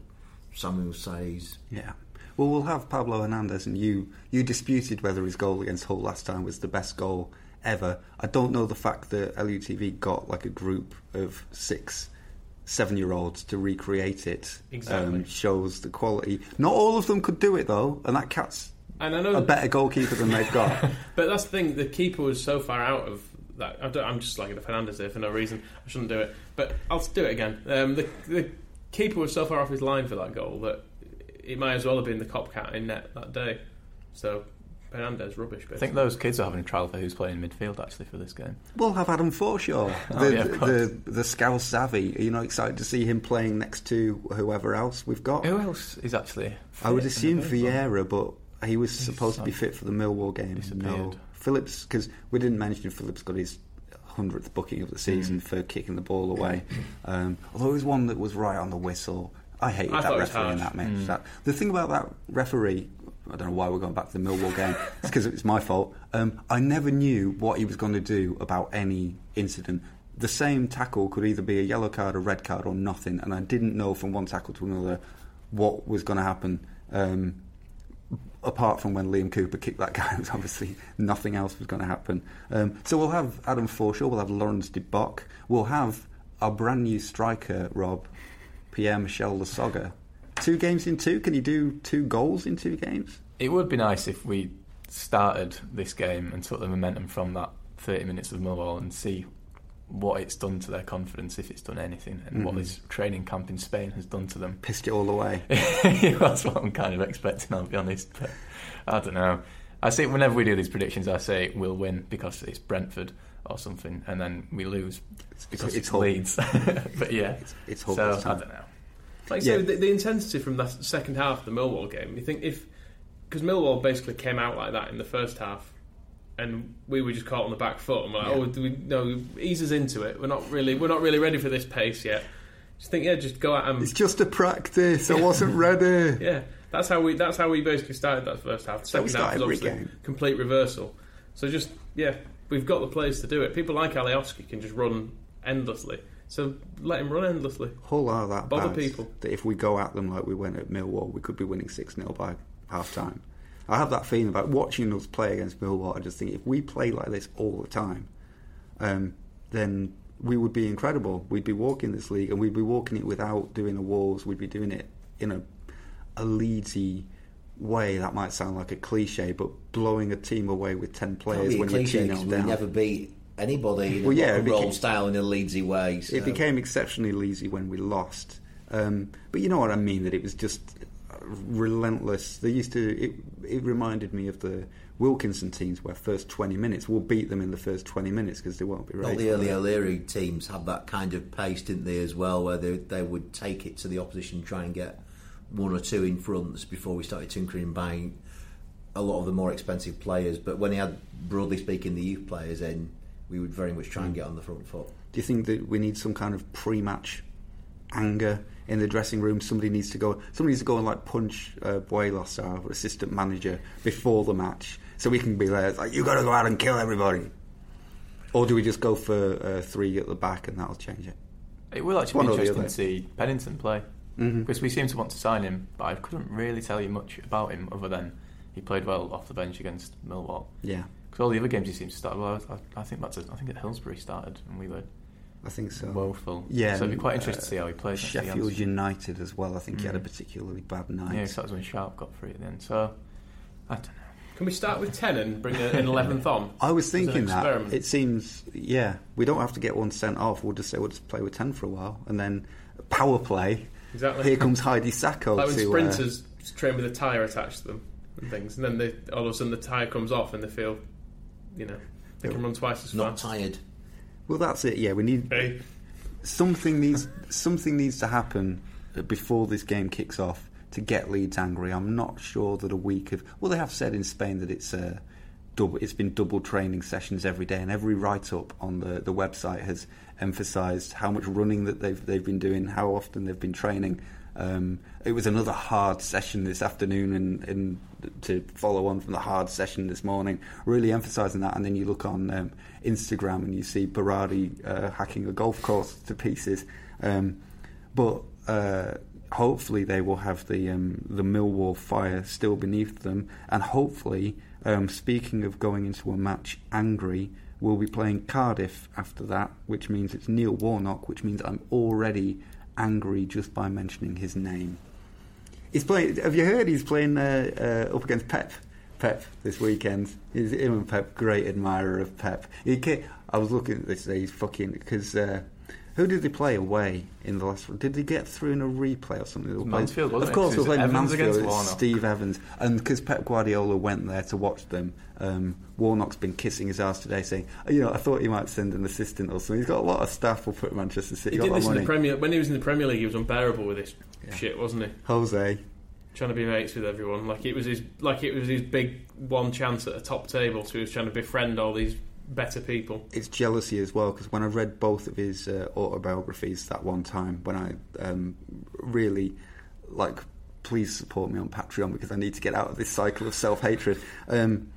Samuel Saiz. Yeah. Well, we'll have Pablo Hernandez, and you you disputed whether his goal against Hull last time was the best goal ever. I don't know the fact that LUTV got like a group of six, seven year olds to recreate it. Exactly. Um, shows the quality. Not all of them could do it though, and that cat's And I know a better goalkeeper than they've got. <laughs> But that's the thing. The keeper was so far out of that. I don't, I'm just like the Fernandez here for no reason. I shouldn't do it, but I'll do it again. Um, the the keeper was so far off his line for that goal that it might as well have been the Kop Cat in net that day. So Fernandez rubbish. I think those kids are having a trial for who's playing midfield actually for this game. We'll have Adam Forshaw, <laughs> oh, the, Oh, yeah, of course. the, the Scouse Xavi. Are you not excited to see him playing next to whoever else we've got? Who else is actually? I would assume? Vieira, but he was supposed to be fit for the Millwall game. No, disappeared. Phillips, because we didn't mention Phillips got his hundredth booking of the season Mm. for kicking the ball away. Um, although it was one that was right on the whistle. I hated I that thought it was referee in that match. Mm. That, the thing about that referee, I don't know why we're going back to the Millwall game. <laughs> It's because it's my fault. Um, I never knew what he was going to do about any incident. The same tackle could either be a yellow card, a red card, or nothing, and I didn't know from one tackle to another what was going to happen. Um, apart from when Liam Cooper kicked that <laughs> guy, obviously nothing else was going to happen. Um, so we'll have Adam Forshaw, we'll have Laurens de Bock, we'll have our brand new striker, Rob, Pierre Michel Lasogga. Two games in two? Can you do two goals in two games? It would be nice if we started this game and took the momentum from that 30 minutes of Millwall and see what it's done to their confidence, if it's done anything, and what Mhm. this training camp in Spain has done to them. <laughs> Pissed it all away. <laughs> That's what I'm kind of expecting, I'll be honest. But I don't know. I say whenever we do these predictions, I say we'll win because it's Brentford. or something, and then we lose because it's it's, Leeds. <laughs> but yeah, it's Hull so this time. I don't know. Like Yeah. so, the, the intensity from that second half of the Millwall game. You think if because Millwall basically came out like that in the first half, and we were just caught on the back foot, and we're like, Yeah. oh, do we no ease us into it. We're not really we're not really ready for this pace yet. Just think, yeah, just go out and It's just a practice. I wasn't ready. <laughs> yeah. That's how we that's how we basically started that first half. The So second half start was obviously game. complete reversal. So just yeah, we've got the players to do it. People like Alioski can just run endlessly. So let him run endlessly. Hull are that Bother people. that if we go at them like we went at Millwall, we could be winning 6 0 by half time. I have that feeling about watching us play against Millwall. I just think if we play like this all the time, um, then we would be incredible. We'd be walking this league and we'd be walking it without doing the walls. We'd be doing it in a, a Leedsy way. That might sound like a cliche, but blowing a team away with 10 players when you're cliche 2 because 0 we down. never beat anybody in Well, a yeah, rock it became- style in a Leedsy way. So. It became exceptionally lazy when we lost. Um, but you know what I mean? That it was just relentless. They used to. It, it reminded me of the Wilkinson teams, where first twenty minutes we'll beat them in the first twenty minutes because they won't be ready. All the early. O'Leary teams had that kind of pace, didn't they, as well, where they, they would take it to the opposition, try and get one or two in fronts before we started tinkering and buying a lot of the more expensive players. But when he had, broadly speaking, the youth players in, we would very much try and mm. get on the front foot. Do you think that we need some kind of pre-match anger in the dressing room? Somebody needs to go. Somebody needs to go and like punch uh, Banuelos, our assistant manager, before the match, so we can be there. It's like you got to go out and kill everybody. Or do we just go for uh, three at the back and that'll change it? It will actually One be interesting to see Pennington play Mhm. because we seem to want to sign him, but I couldn't really tell you much about him other than he played well off the bench against Millwall. Yeah. because all the other games he seems to start well. I, I think that's a, I think at Hillsborough started and we were I think so. woeful. Yeah, so it'd be quite and, interesting to see how he plays. Sheffield United as well. I think he had a Mm. particularly bad night. Yeah, 'cause that was when Sharp got free at the end. So I don't know. Can we start with ten and bring a- an eleventh on? <laughs> I was thinking that it seems, yeah, we don't have to get one sent off. We'll just say we'll just play with ten for a while, and then power play. Exactly. Here comes Hadi Sacko like when to uh, sprinters train with a tyre attached to them and things, and then they, all of a sudden the tyre comes off and they feel, you know, they can run twice as Not fast. tired. Well, that's it. Yeah, we need Hey. something needs something needs to happen before this game kicks off to get Leeds angry. I'm not sure that a week of well, they have said in Spain that it's uh, double. It's been double training sessions every day, and every write up on the the website has emphasised how much running that they've they've been doing, how often they've been training. Um, it was another hard session this afternoon, and, and to follow on from the hard session this morning, really emphasising that. And then you look on um, Instagram and you see Berardi uh, hacking a golf course to pieces. Um, but uh, hopefully they will have the um, the Millwall fire still beneath them, and hopefully, um, speaking of going into a match angry, we'll be playing Cardiff after that, which means it's Neil Warnock, which means I'm already angry just by mentioning his name. He's playing. Have you heard? He's playing uh, uh, up against Pep. Pep this weekend. He's him and Pep, great admirer of Pep. He ca I was looking at this. He's fucking because. Uh, who did they play away in the last? Did they get through in a replay or something? They were Mansfield, wasn't of course, they were was playing Evans Mansfield. Steve Evans, and because Pep Guardiola went there to watch them, um, Warnock's been kissing his ass today, saying, "Oh, "You know, I thought he might send an assistant or something." He's got a lot of staff up at Manchester City. He did this in the. Premier when he was in the Premier League. He was unbearable with this shit, wasn't he? Jose. Trying to be mates with everyone, like it was his, like it was his big one chance at a top table. So he was trying to befriend all these better people. it's jealousy as well because when I read both of his uh, autobiographies that one time, when I um, really like, please support me on Patreon because I need to get out of this cycle of self hatred. Um,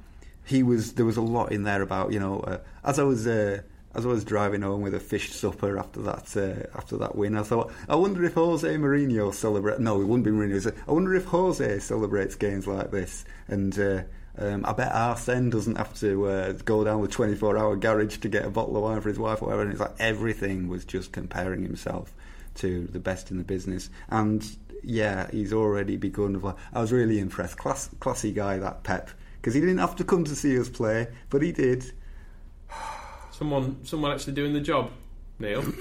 he was there was a lot in there about you know uh, as I was. Uh, as I was driving home with a fish supper after that uh, after that win, I thought, I wonder if Jose Mourinho celebrate. No, it wouldn't be Mourinho. I wonder if Jose celebrates games like this. And uh, um, I bet Arsene doesn't have to uh, go down the 24 hour garage to get a bottle of wine for his wife or whatever. And it's like everything was just comparing himself to the best in the business. And yeah, he's already begun. I was really impressed. Class, classy guy, that Pep. Because he didn't have to come to see us play, but he did. <sighs> Someone, someone actually doing the job. Neil. <laughs>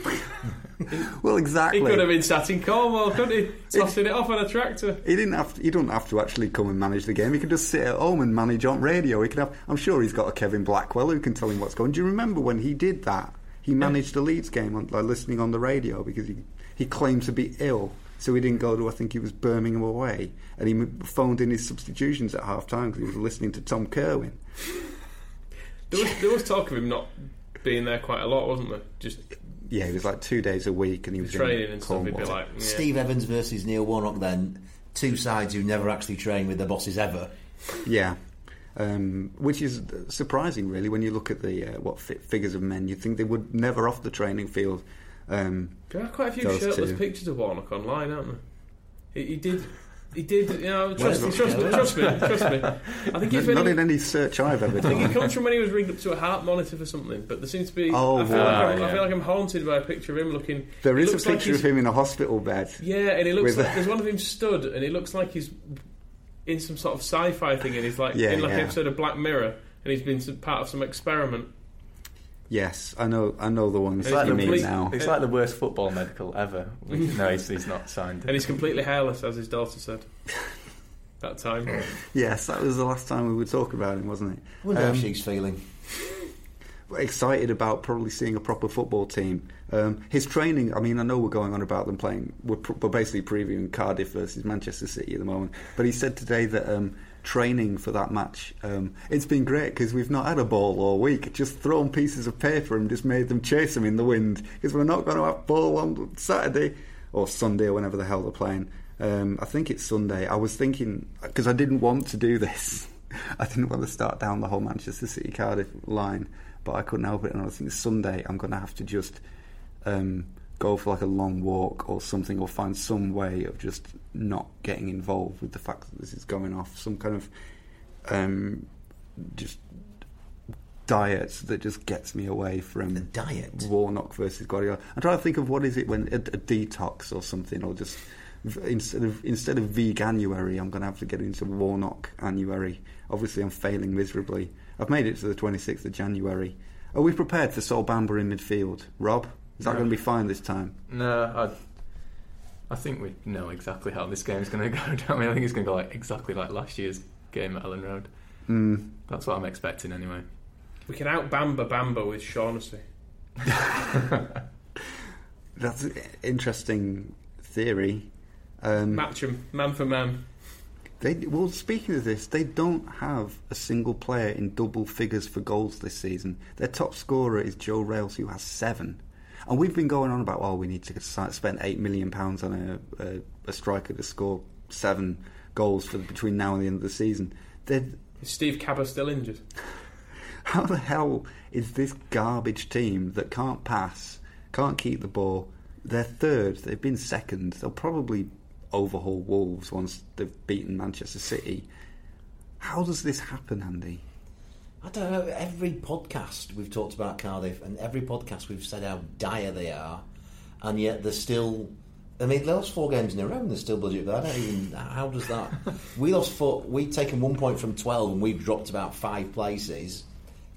Well, exactly. He could have been sat in Cornwall, couldn't he? Tossing it off on a tractor. He didn't have. To, he don't have to actually come and manage the game. He could just sit at home and manage on radio. He could have. I'm sure he's got a Kevin Blackwell who can tell him what's going. Do you remember when he did that? He managed the Leeds game on like, listening on the radio because he he claimed to be ill, so he didn't go to. I think he was Birmingham away, and he phoned in his substitutions at half time because he was listening to Tom Kerwin. There was, there was talk of him not being there quite a lot, wasn't there? Just Yeah, he was like two days a week, and he was in training and stuff. He'd be like, yeah. Steve Evans versus Neil Warnock. Then two sides who never actually train with their bosses ever. Yeah. Um, which is surprising, really, when you look at the uh, what fi- figures of men. You'd think they would never off the training field. Um, There are quite a few shirtless two. pictures of Warnock online, aren't there? He, he did. He did. You know, trust me, trust me, trust me, trust me. I think he's not when in any search I've ever done. I think it comes from when he was rigged up to a heart monitor for something. But there seems to be. Oh, I, feel wow, like I'm, I feel like I'm haunted by a picture of him looking. There is a looks like picture of him in a hospital bed. Yeah, and he looks like there's one of him stood, and he looks like he's in some sort of sci-fi thing, and he's like Yeah, in like an yeah. episode of Black Mirror, and he's been part of some experiment. Yes, I know. I know the ones It's that you complete- mean now. It's like the worst football medical ever. no, he's, he's not signed. And he's completely hairless, as his daughter said. <laughs> that time. Yes, that was the last time we would talk about him, wasn't it? I wonder Um, how she's feeling. excited about probably seeing a proper football team. Um, his training, I mean, I know we're going on about them playing, we're, pr- we're basically previewing Cardiff versus Manchester City at the moment, but he said today that um, training for that match, um, it's been great because we've not had a ball all week, just thrown pieces of paper and just made them chase them in the wind because we're not going to have ball on Saturday or Sunday or whenever the hell they're playing. Um, I think it's Sunday. I was thinking, because I didn't want to do this. <laughs> I didn't want to start down the whole Manchester City Cardiff line, but I couldn't help it. And I was thinking Sunday I'm going to have to just um, go for like a long walk or something, or find some way of just not getting involved with the fact that this is going off. Some kind of um, just diet that just gets me away from the diet Warnock versus Guardiola. I'm trying to think of what is it when a, a detox or something, or just instead of instead of veganuary, I'm going to have to get into Warnock annuary. Obviously, I'm failing miserably. I've made it to the 26th of January. Are we prepared for Sol Bamba in midfield, Rob? Is that No. going to be fine this time? No, I, I think we know exactly how this game is going <laughs> to go. Don't we? I think it's going to go like exactly like last year's game at Elland Road. Mm. That's what I'm expecting anyway. We can out Bamba Bamba with Shaughnessy. <laughs> That's an interesting theory. Um, Match him, man for man. They well, speaking of this, they don't have a single player in double figures for goals this season. Their top scorer is Joe Ralls, who has seven. And we've been going on about, oh, we need to spend eight million pounds on a, a, a striker to score seven goals for between now and the end of the season. They're, Is Steve Cabot still injured? <laughs> how the hell is this garbage team that can't pass, can't keep the ball? They're third. They've been second. They'll probably overhaul Wolves once they've beaten Manchester City. How does this happen, Andy? I don't know. Every podcast we've talked about Cardiff, and every podcast we've said how dire they are, and yet they're still. I mean, they lost four games in a row, and they're still budget. But I don't even. How does that? <laughs> we lost four. We've taken one point from twelve, and we've dropped about five places.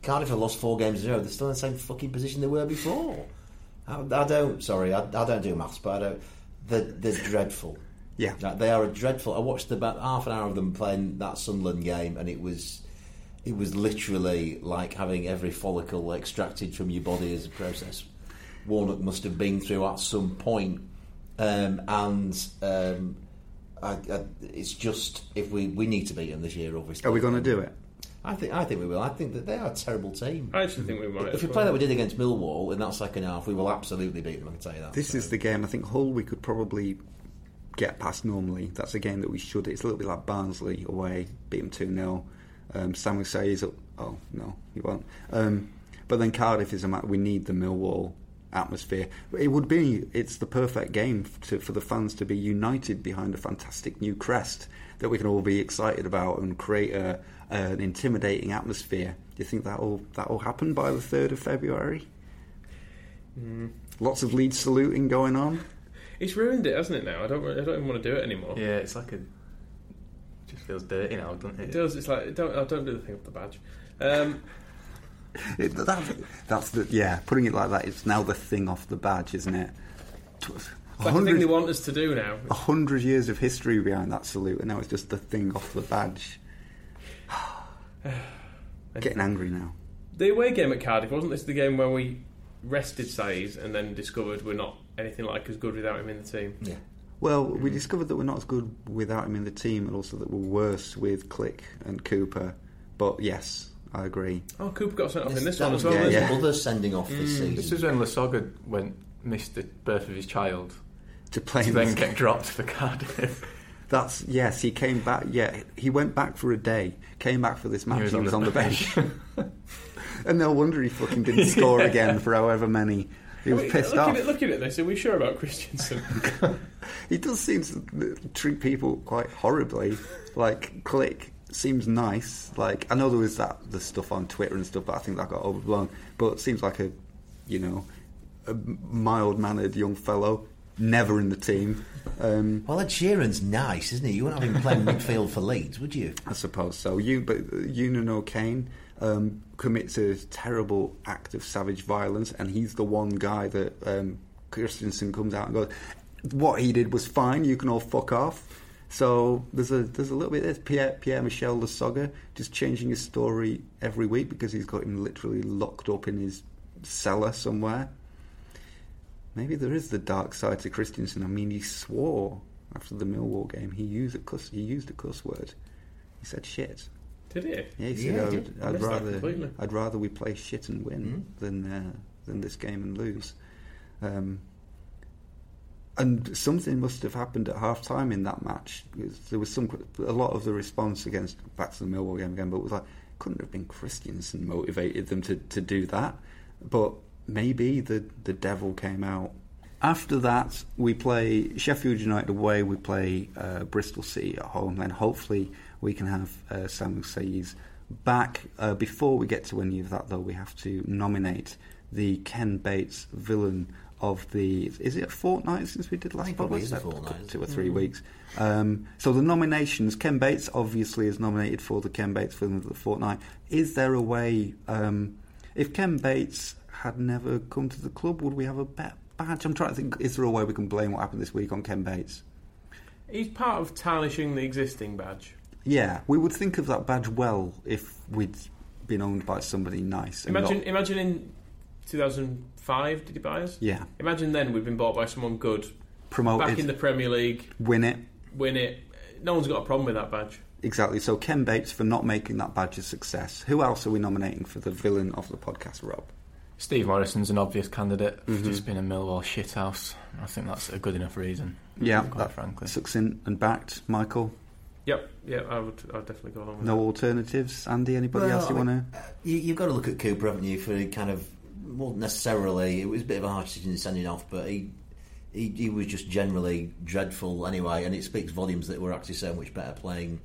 Cardiff have lost four games in a row. They're still in the same fucking position they were before. I, I don't. Sorry, I, I don't do maths, but I don't. They're, they're dreadful. Yeah. Like, they are a dreadful. I watched about half an hour of them playing that Sunderland game, and it was it was literally like having every follicle extracted from your body as a process. Warnock must have been through at some point, um, and um, I, I, it's just if we we need to beat them this year. Obviously, Are we going to do it? I think I think we will. I think that they are a terrible team. I actually think we might. If as we well. play like we did against Millwall in that second half, we will absolutely beat them. I can tell you that. This is the game. I think Hull we could probably get past normally. That's a game that we should. It's a little bit like Barnsley away, beat them two 0 um, Samuel says, "Oh no, he won't." Um, but then Cardiff is a match. We need the Millwall atmosphere. It would be. It's the perfect game to, for the fans to be united behind a fantastic new crest that we can all be excited about and create a, an intimidating atmosphere. Do you think that will that will happen by the third of February? Mm. Lots of lead saluting going on. It's ruined it, hasn't it? Now I don't. I don't even want to do it anymore. Yeah, it's like a. Just feels dirty now, doesn't it? It does. It's like don't. I don't do the thing with the badge. Um, <laughs> It, that's, that's the yeah. Putting it like that, it's now the thing off the badge, isn't it? Tw- It's like the thing they want us to do now. A hundred years of history behind that salute, and now it's just the thing off the badge. <sighs> Getting angry now. The away game at Cardiff wasn't this the game where we rested Saiz and then discovered we're not anything like as good without him in the team? Yeah. Well, we mm. discovered that we're not as good without him in the team, and also that we're worse with Klich and Cooper. But yes, I agree. Oh, Cooper got sent off in this that one was as well. yeah, yeah. other sending off this mm. This season. was when Lasogga went missed the birth of his child To play to then this- get dropped for Cardiff. <laughs> That's yes. He came back. Yeah, he went back for a day. Came back for this match. He was, on, the <laughs> bench, <laughs> and no wonder he fucking didn't score again for however many. He was Wait, pissed looking off. At, looking at this, are we sure about Christiansen? <laughs> He does seem to treat people quite horribly. Like Klich seems nice. Like I know there was that the stuff on Twitter and stuff, but I think that got overblown. But it seems like a, you know, a mild mannered young fellow. Never in the team. Um, Well, Ed Sheeran's nice, isn't he? You wouldn't have him playing <laughs> midfield for Leeds, would you? I suppose so. You, but Eunan O'Kane um, commits a terrible act of savage violence, and he's the one guy that um, Christiansen comes out and goes, "What he did was fine. You can all fuck off." So there's a there's a little bit. There's Pierre Pierre Michel Lasogga just changing his story every week because he's got him literally locked up in his cellar somewhere. Maybe there is the dark side to Christiansen. I mean, he swore after the Millwall game. He used a cuss. He used a cuss word. He said shit. Did he? Yeah, he said, Yeah, I'd, did. I I'd rather. I'd rather we play shit and win than uh, than this game and lose. Um, and something must have happened at half time in that match. There was some a lot of the response against back to the Millwall game again, but it was like couldn't have been Christiansen motivated them to, to do that. But maybe the the devil came out. After that, we play Sheffield United away. We play uh, Bristol City at home. Then hopefully we can have uh, Samuel Saiz back. Uh, before we get to any of that, though, we have to nominate the Ken Bates villain of the. Is it a fortnight since we did last? probably podcast? fortnight, Two or three weeks. Um, so the nominations: Ken Bates obviously is nominated for the Ken Bates villain of the fortnight. Is there a way? Um, if Ken Bates had never come to the club, would we have a bet badge? I'm trying to think. Is there a way we can blame what happened this week on Ken Bates? He's part of tarnishing the existing badge. Yeah, we would think of that badge well if we'd been owned by somebody nice. Imagine, not- imagine in 2005, did he buy us? Yeah. Imagine then we'd been bought by someone good, promoted, back in the Premier League, win it. win it. No one's got a problem with that badge. Exactly. So Ken Bates for not making that badge a success. Who else are we nominating for the villain of the podcast, Rob? Steve Morison's an obvious candidate. Mm-hmm. for Just been a Millwall shithouse. I think that's a good enough reason. Yeah, quite that- frankly. Succinct and backed. Michael, Yep, yeah, I would, I would definitely go along with that. no that. alternatives. Andy, anybody else you Well, want to? You, you've got to look at Cooper, haven't you, for kind of, well, necessarily, it was a bit of a harsh decision sending off, but he, he he was just generally dreadful anyway, and it speaks volumes that we're actually so much better playing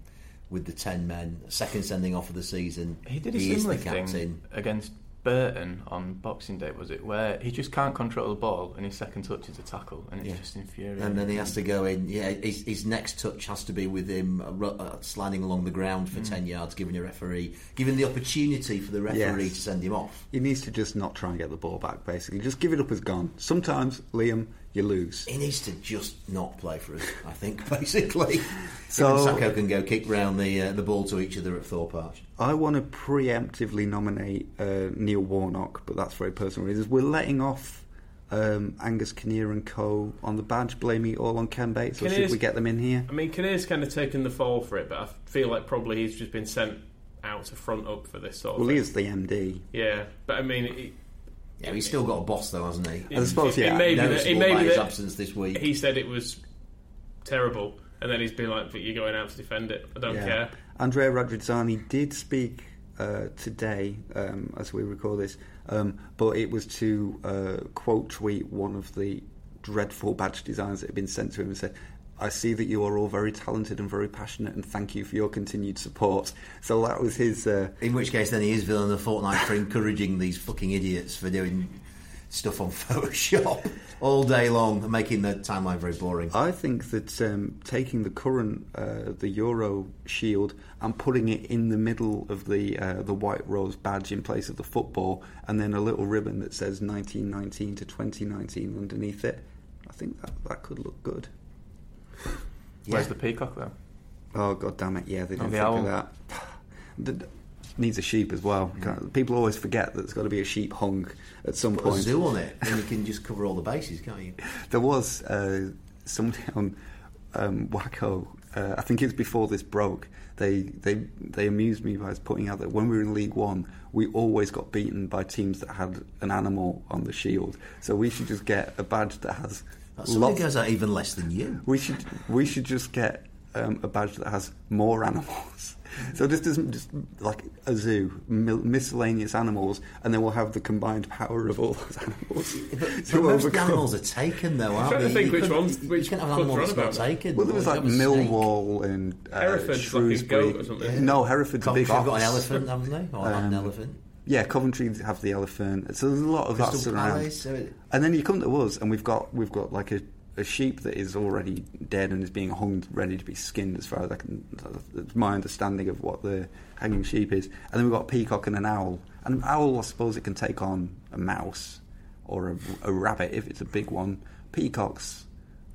with the 10 men. Second sending off of the season. He did a is similar the captain. thing against Burton on Boxing Day, was it? Where he just can't control the ball and his second touch is a tackle, and it's Yeah. just infuriating. And then he has to go in. Yeah, his, his next touch has to be with him uh, uh, sliding along the ground Mm. for ten yards, giving a referee, giving the opportunity for the referee Yes. to send him off. He needs to just not try and get the ball back. Basically, just give it up as gone. Sometimes, Liam, you lose. He needs to just not play for us. I think <laughs> basically. <laughs> So- So Sacco can go kick round the uh, the ball to each other at Thorpe Arch. I want to preemptively nominate uh, Neil Warnock, but that's for very personal reasons. We're letting off um, Angus Kinnear and Co. on the badge, blaming it all on Ken Bates, or should we get them in here? I mean, Kinnear's kind of taken the fall for it, but I feel like probably he's just been sent out to front up for this sort of Well, thing. he is the MD. Yeah, but I mean, it, Yeah, he's still got a boss though, hasn't he? I suppose, it, yeah, it may be that, Noticeable it may by be his that absence this week. he said it was terrible, and then he's been like, "But you're going out to defend it. I don't Yeah. care." Andrea Radrizzani did speak uh, today, um, as we record this, um, but it was to uh, quote tweet one of the dreadful badge designs that had been sent to him and said, I see that you are all very talented and very passionate, and thank you for your continued support. So that was his. Uh, In which case, then he is villain of the fortnight for encouraging these fucking idiots for doing stuff on <laughs> Photoshop all day long making the timeline very boring. I think that um, taking the current uh, the Euro shield and putting it in the middle of the uh, the white rose badge in place of the football, and then a little ribbon that says 1919 to 2019 underneath it, I think that that could look good. <laughs> Where's the peacock though? Oh god damn it! Yeah, they Oh, didn't the think owl. of that. <sighs> Needs a sheep as well. Can't- People always forget that there's got to be a sheep hung at some Put a point. zoo on it, <laughs> and you can just cover all the bases, can't you? There was uh, somebody <laughs> on um, WACCOE. Uh, I think it's before this broke. They they they amused me by putting out that when we were in League One, we always got beaten by teams that had an animal on the shield. So we should just get a badge that has. Somebody lots- goes out even less than you. we should we should just get um, a badge that has more animals. So this doesn't just like a zoo, mil- miscellaneous animals, and then we'll have the combined power of all those animals. But, <laughs> to but most overcome. animals are taken, though, aren't trying to they? think You which couldn't- ones- you can't have an clubs animal are that's on not about? taken. Well, there was like have a snake. Millwall and uh, Hereford's like a goat or something. No, Hereford's a Coventry big have got an elephant, haven't they? Or an Um, elephant. Yeah, Coventry have the elephant. So there's a lot of that around. Palace. And then you come to us, and we've got we've got like a, a sheep that is already dead and is being hung, ready to be skinned. As far as I can, that's my understanding of what the hanging sheep is. And then we've got a peacock and an owl. And an owl, I suppose, it can take on a mouse or a, a rabbit if it's a big one. Peacocks,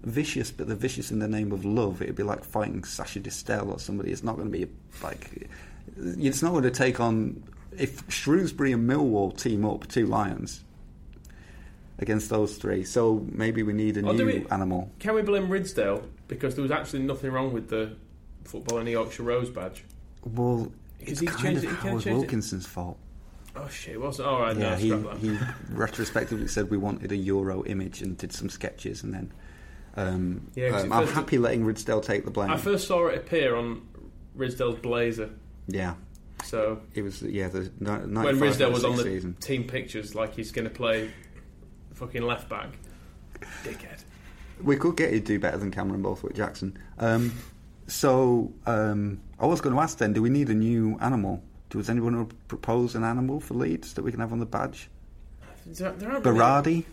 vicious, but they're vicious in the name of love. It'd be like fighting Sacha Distel or somebody. It's not going to be like. It's not going to take on. If Shrewsbury and Millwall team up, two lions against those three. So maybe we need a Oh, new we- animal. Can we blame Ridsdale because there was actually nothing wrong with the football in the Yorkshire Rose badge? Well, it's kind of it- Howard changed it. Wilkinson's fault. Oh shit, it wasn't. All right, yeah, no, he, he retrospectively said we wanted a Euro image and did some sketches, and then um, Yeah, um, I'm happy letting Ridsdale take the blame. I first saw it appear on Ridsdale's blazer. yeah, So it was yeah the ni- when 95, Ridsdale was on the season. team pictures, like he's going to play fucking left back, dickhead. We could get you to do better than Cameron Borthwick-Jackson. Um, so um, I was going to ask then: Do we need a new animal? Does anyone propose an animal for Leeds that we can have on the badge? There, there aren't really- Berardi.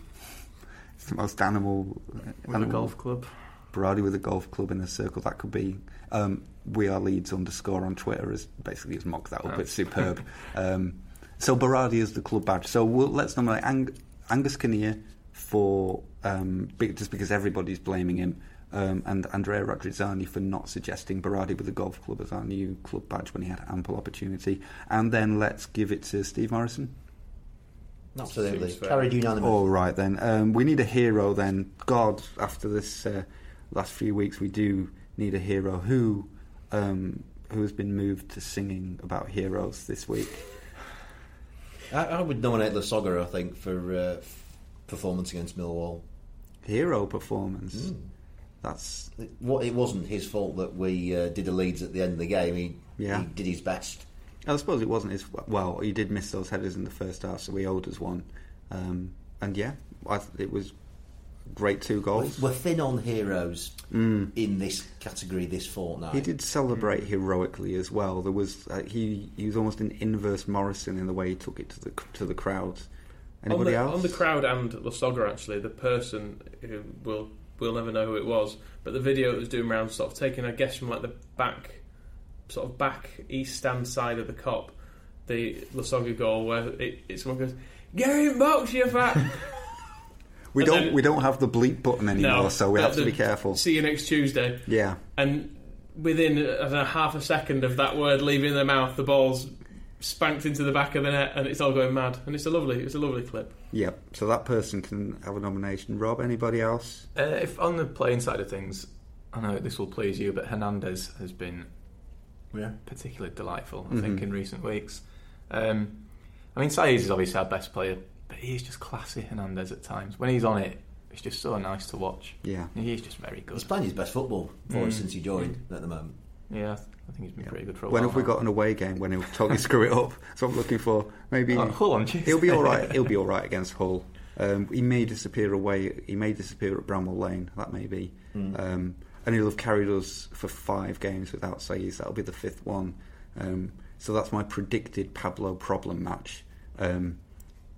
It's the most animal. With a golf club. Berardi with a golf club in a circle. That could be. Um, we are Leeds underscore on Twitter has basically has mocked that up. Oh. It's superb. <laughs> um, so Berardi is the club badge. So we'll, let's nominate Ang- Angus Kinnear for um, big, just because everybody's blaming him. Um, and Andrea Radrizzani for not suggesting Berardi with the golf club as our new club badge when he had ample opportunity. And then let's give it to Steve Morison. absolutely. Carried unanimous. All right then. Um, we need a hero then. God, after this uh, last few weeks, we do need a hero. Who, um, who has been moved to singing about heroes this week? I, I would nominate Lasogga, I think, for uh, performance against Millwall. Hero performance. That's It, what, it wasn't his fault that we uh, did the leads at the end of the game. He, Yeah. he did his best. I suppose it wasn't his. Well, he did miss those headers in the first half, so he owed us one. Um, and yeah, I, th- it was great two goals. We're thin on heroes in this category this fortnight. He did celebrate heroically as well. There was uh, he he was almost an inverse Morison in the way he took it to the to the crowds. Anybody on the, else? on the crowd and Lasogga actually, the person who will we'll never know who it was, but the video that was doing round sort of taking I guess from like the back sort of back east stand side of the Kop, the Lasogga goal where it, it someone goes, Gary in box, you fat <laughs> we and don't then- we don't have the bleep button anymore, No, so we but have to be careful. See you next Tuesday. Yeah, And within I don't half a second of that word leaving their mouth, the ball's spanked into the back of the net, and it's all going mad. And it's a lovely, it's a lovely clip. yep. So that person can have a nomination. Rob, anybody else? Uh, if on the playing side of things, I know this will please you, but Hernandez has been Yeah. particularly delightful. I Mm-hmm. think in recent weeks. Um, I mean, Saiz is obviously our best player, but he's just classy. Hernandez at times when he's on it, it's just so nice to watch. Yeah. He's just very good. He's playing his best football for us since he joined at the moment. Yeah, I think he's been pretty good for a When while. have we now. got an away game when he'll totally <laughs> screw it up? That's what I'm looking for. Maybe Oh, Hull on Tuesday. he'll be all right. He'll be <laughs> all right against Hull. Um, he may disappear away. He may disappear at Bramall Lane. That may be. Um, and he'll have carried us for five games without Saiz. That'll be the fifth one. Um, so that's my predicted Pablo problem match. Um,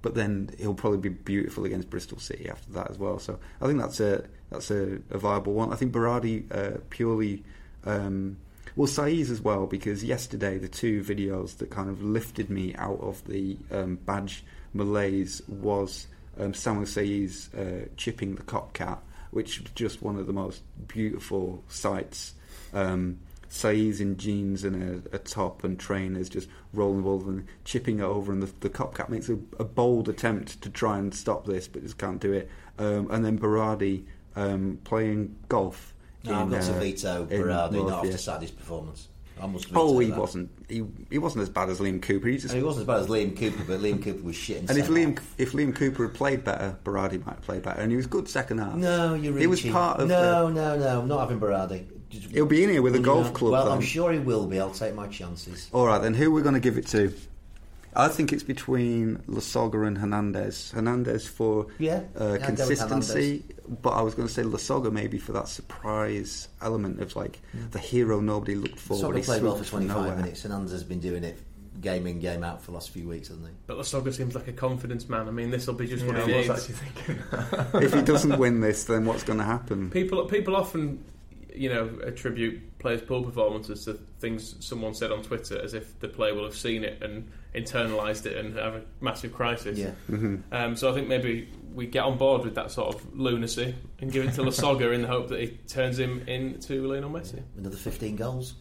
but then he'll probably be beautiful against Bristol City after that as well. So I think that's a that's a, a viable one. I think Berardi uh, purely. Um, well, Saiz as well, because yesterday the two videos that kind of lifted me out of the um, badge malaise was um, Samuel Saiz uh, chipping the Kop Cat, which was just one of the most beautiful sights. Um, Saiz in jeans and a, a, top and trainers just rolling the ball and chipping it over, and the, the Kop Cat makes a, a, bold attempt to try and stop this, but just can't do it. Um, and then Berardi um, playing golf. No, I've got to veto Berardi not after Saturday's performance. oh, he that. wasn't. He he wasn't as bad as Liam Cooper. He, just, he wasn't as bad as Liam Cooper, but Liam Cooper was shit. And if Liam if Liam Cooper had played better, Berardi might have played better, and he was good second half. No, you're. He was part of. No, the, no, no. I'm not having Berardi. He'll be in here with a golf club. Well, then. I'm sure he will be. I'll take my chances. All right, then. Who are we going to give it to? I think it's between Lasogga and Hernandez. Hernandez for yeah, uh, consistency, but I was going to say Lasogga maybe for that surprise element of like mm. the hero nobody looked for. Lasogga played well for 25 minutes. Hernandez has been doing it game in, game out for the last few weeks, hasn't he? But Lasogga seems like a confidence man. I mean, this will be just yeah, what he I needs. was actually thinking. <laughs> if he doesn't win this, then what's going to happen? People, people often you know, attribute players' poor performances to things someone said on Twitter, as if the player will have seen it and internalized it and have a massive crisis. Yeah. Mm-hmm. Um, so I think maybe we get on board with that sort of lunacy and give it to Lasogga in the hope that he turns him into Lionel Messi. Another 15 goals.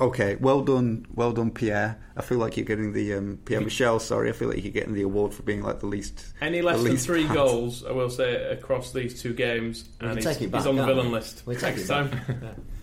Okay, well done, well done, Pierre. I feel like you're getting the um, Pierre Michel. Sorry, I feel like you're getting the award for being like the least. Any less than three bad. goals, I will say, across these two games, and he's, he's on the villain list we next time.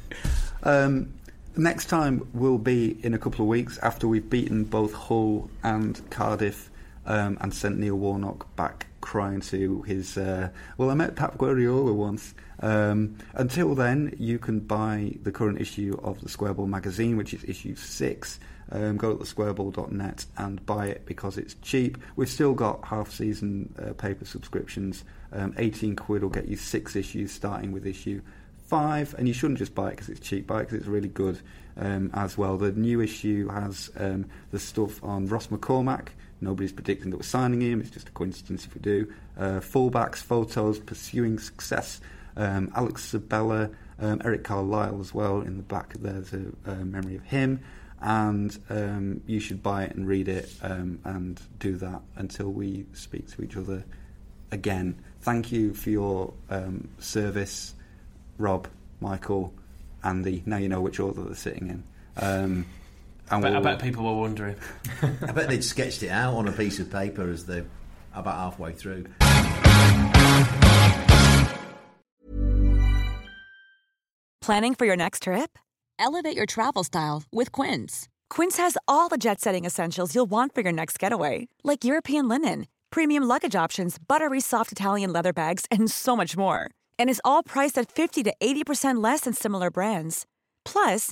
<laughs> um, next time will be in a couple of weeks after we've beaten both Hull and Cardiff um, and sent Neil Warnock back crying to his. Uh, well, I met Pep Guardiola once. Um, until then, you can buy the current issue of the Squareball magazine, which is issue six. Um, go to thesquareball.net and buy it because it's cheap. We've still got half season uh, paper subscriptions. Um, 18 quid will get you six issues, starting with issue five. And you shouldn't just buy it because it's cheap, buy it because it's really good um, as well. The new issue has um, the stuff on Ross McCormack. Nobody's predicting that we're signing him, it's just a coincidence if we do. Uh, fullbacks, photos, pursuing success um, Alex Sabella, um, Eric Carlisle as well. In the back there's a, a memory of him. And um, you should buy it and read it um, and do that until we speak to each other again. Thank you for your um, service, Rob, Michael, Andy. Now you know which order they're sitting in. I bet, we'll, I bet, people were wondering. <laughs> I bet they'd sketched it out on a piece of paper as they're about halfway through. Planning for your next trip? Elevate your travel style with Quince. Quince has all the jet setting essentials you'll want for your next getaway, like European linen, premium luggage options, buttery soft Italian leather bags, and so much more. And is all priced at 50 to 80% less than similar brands. Plus,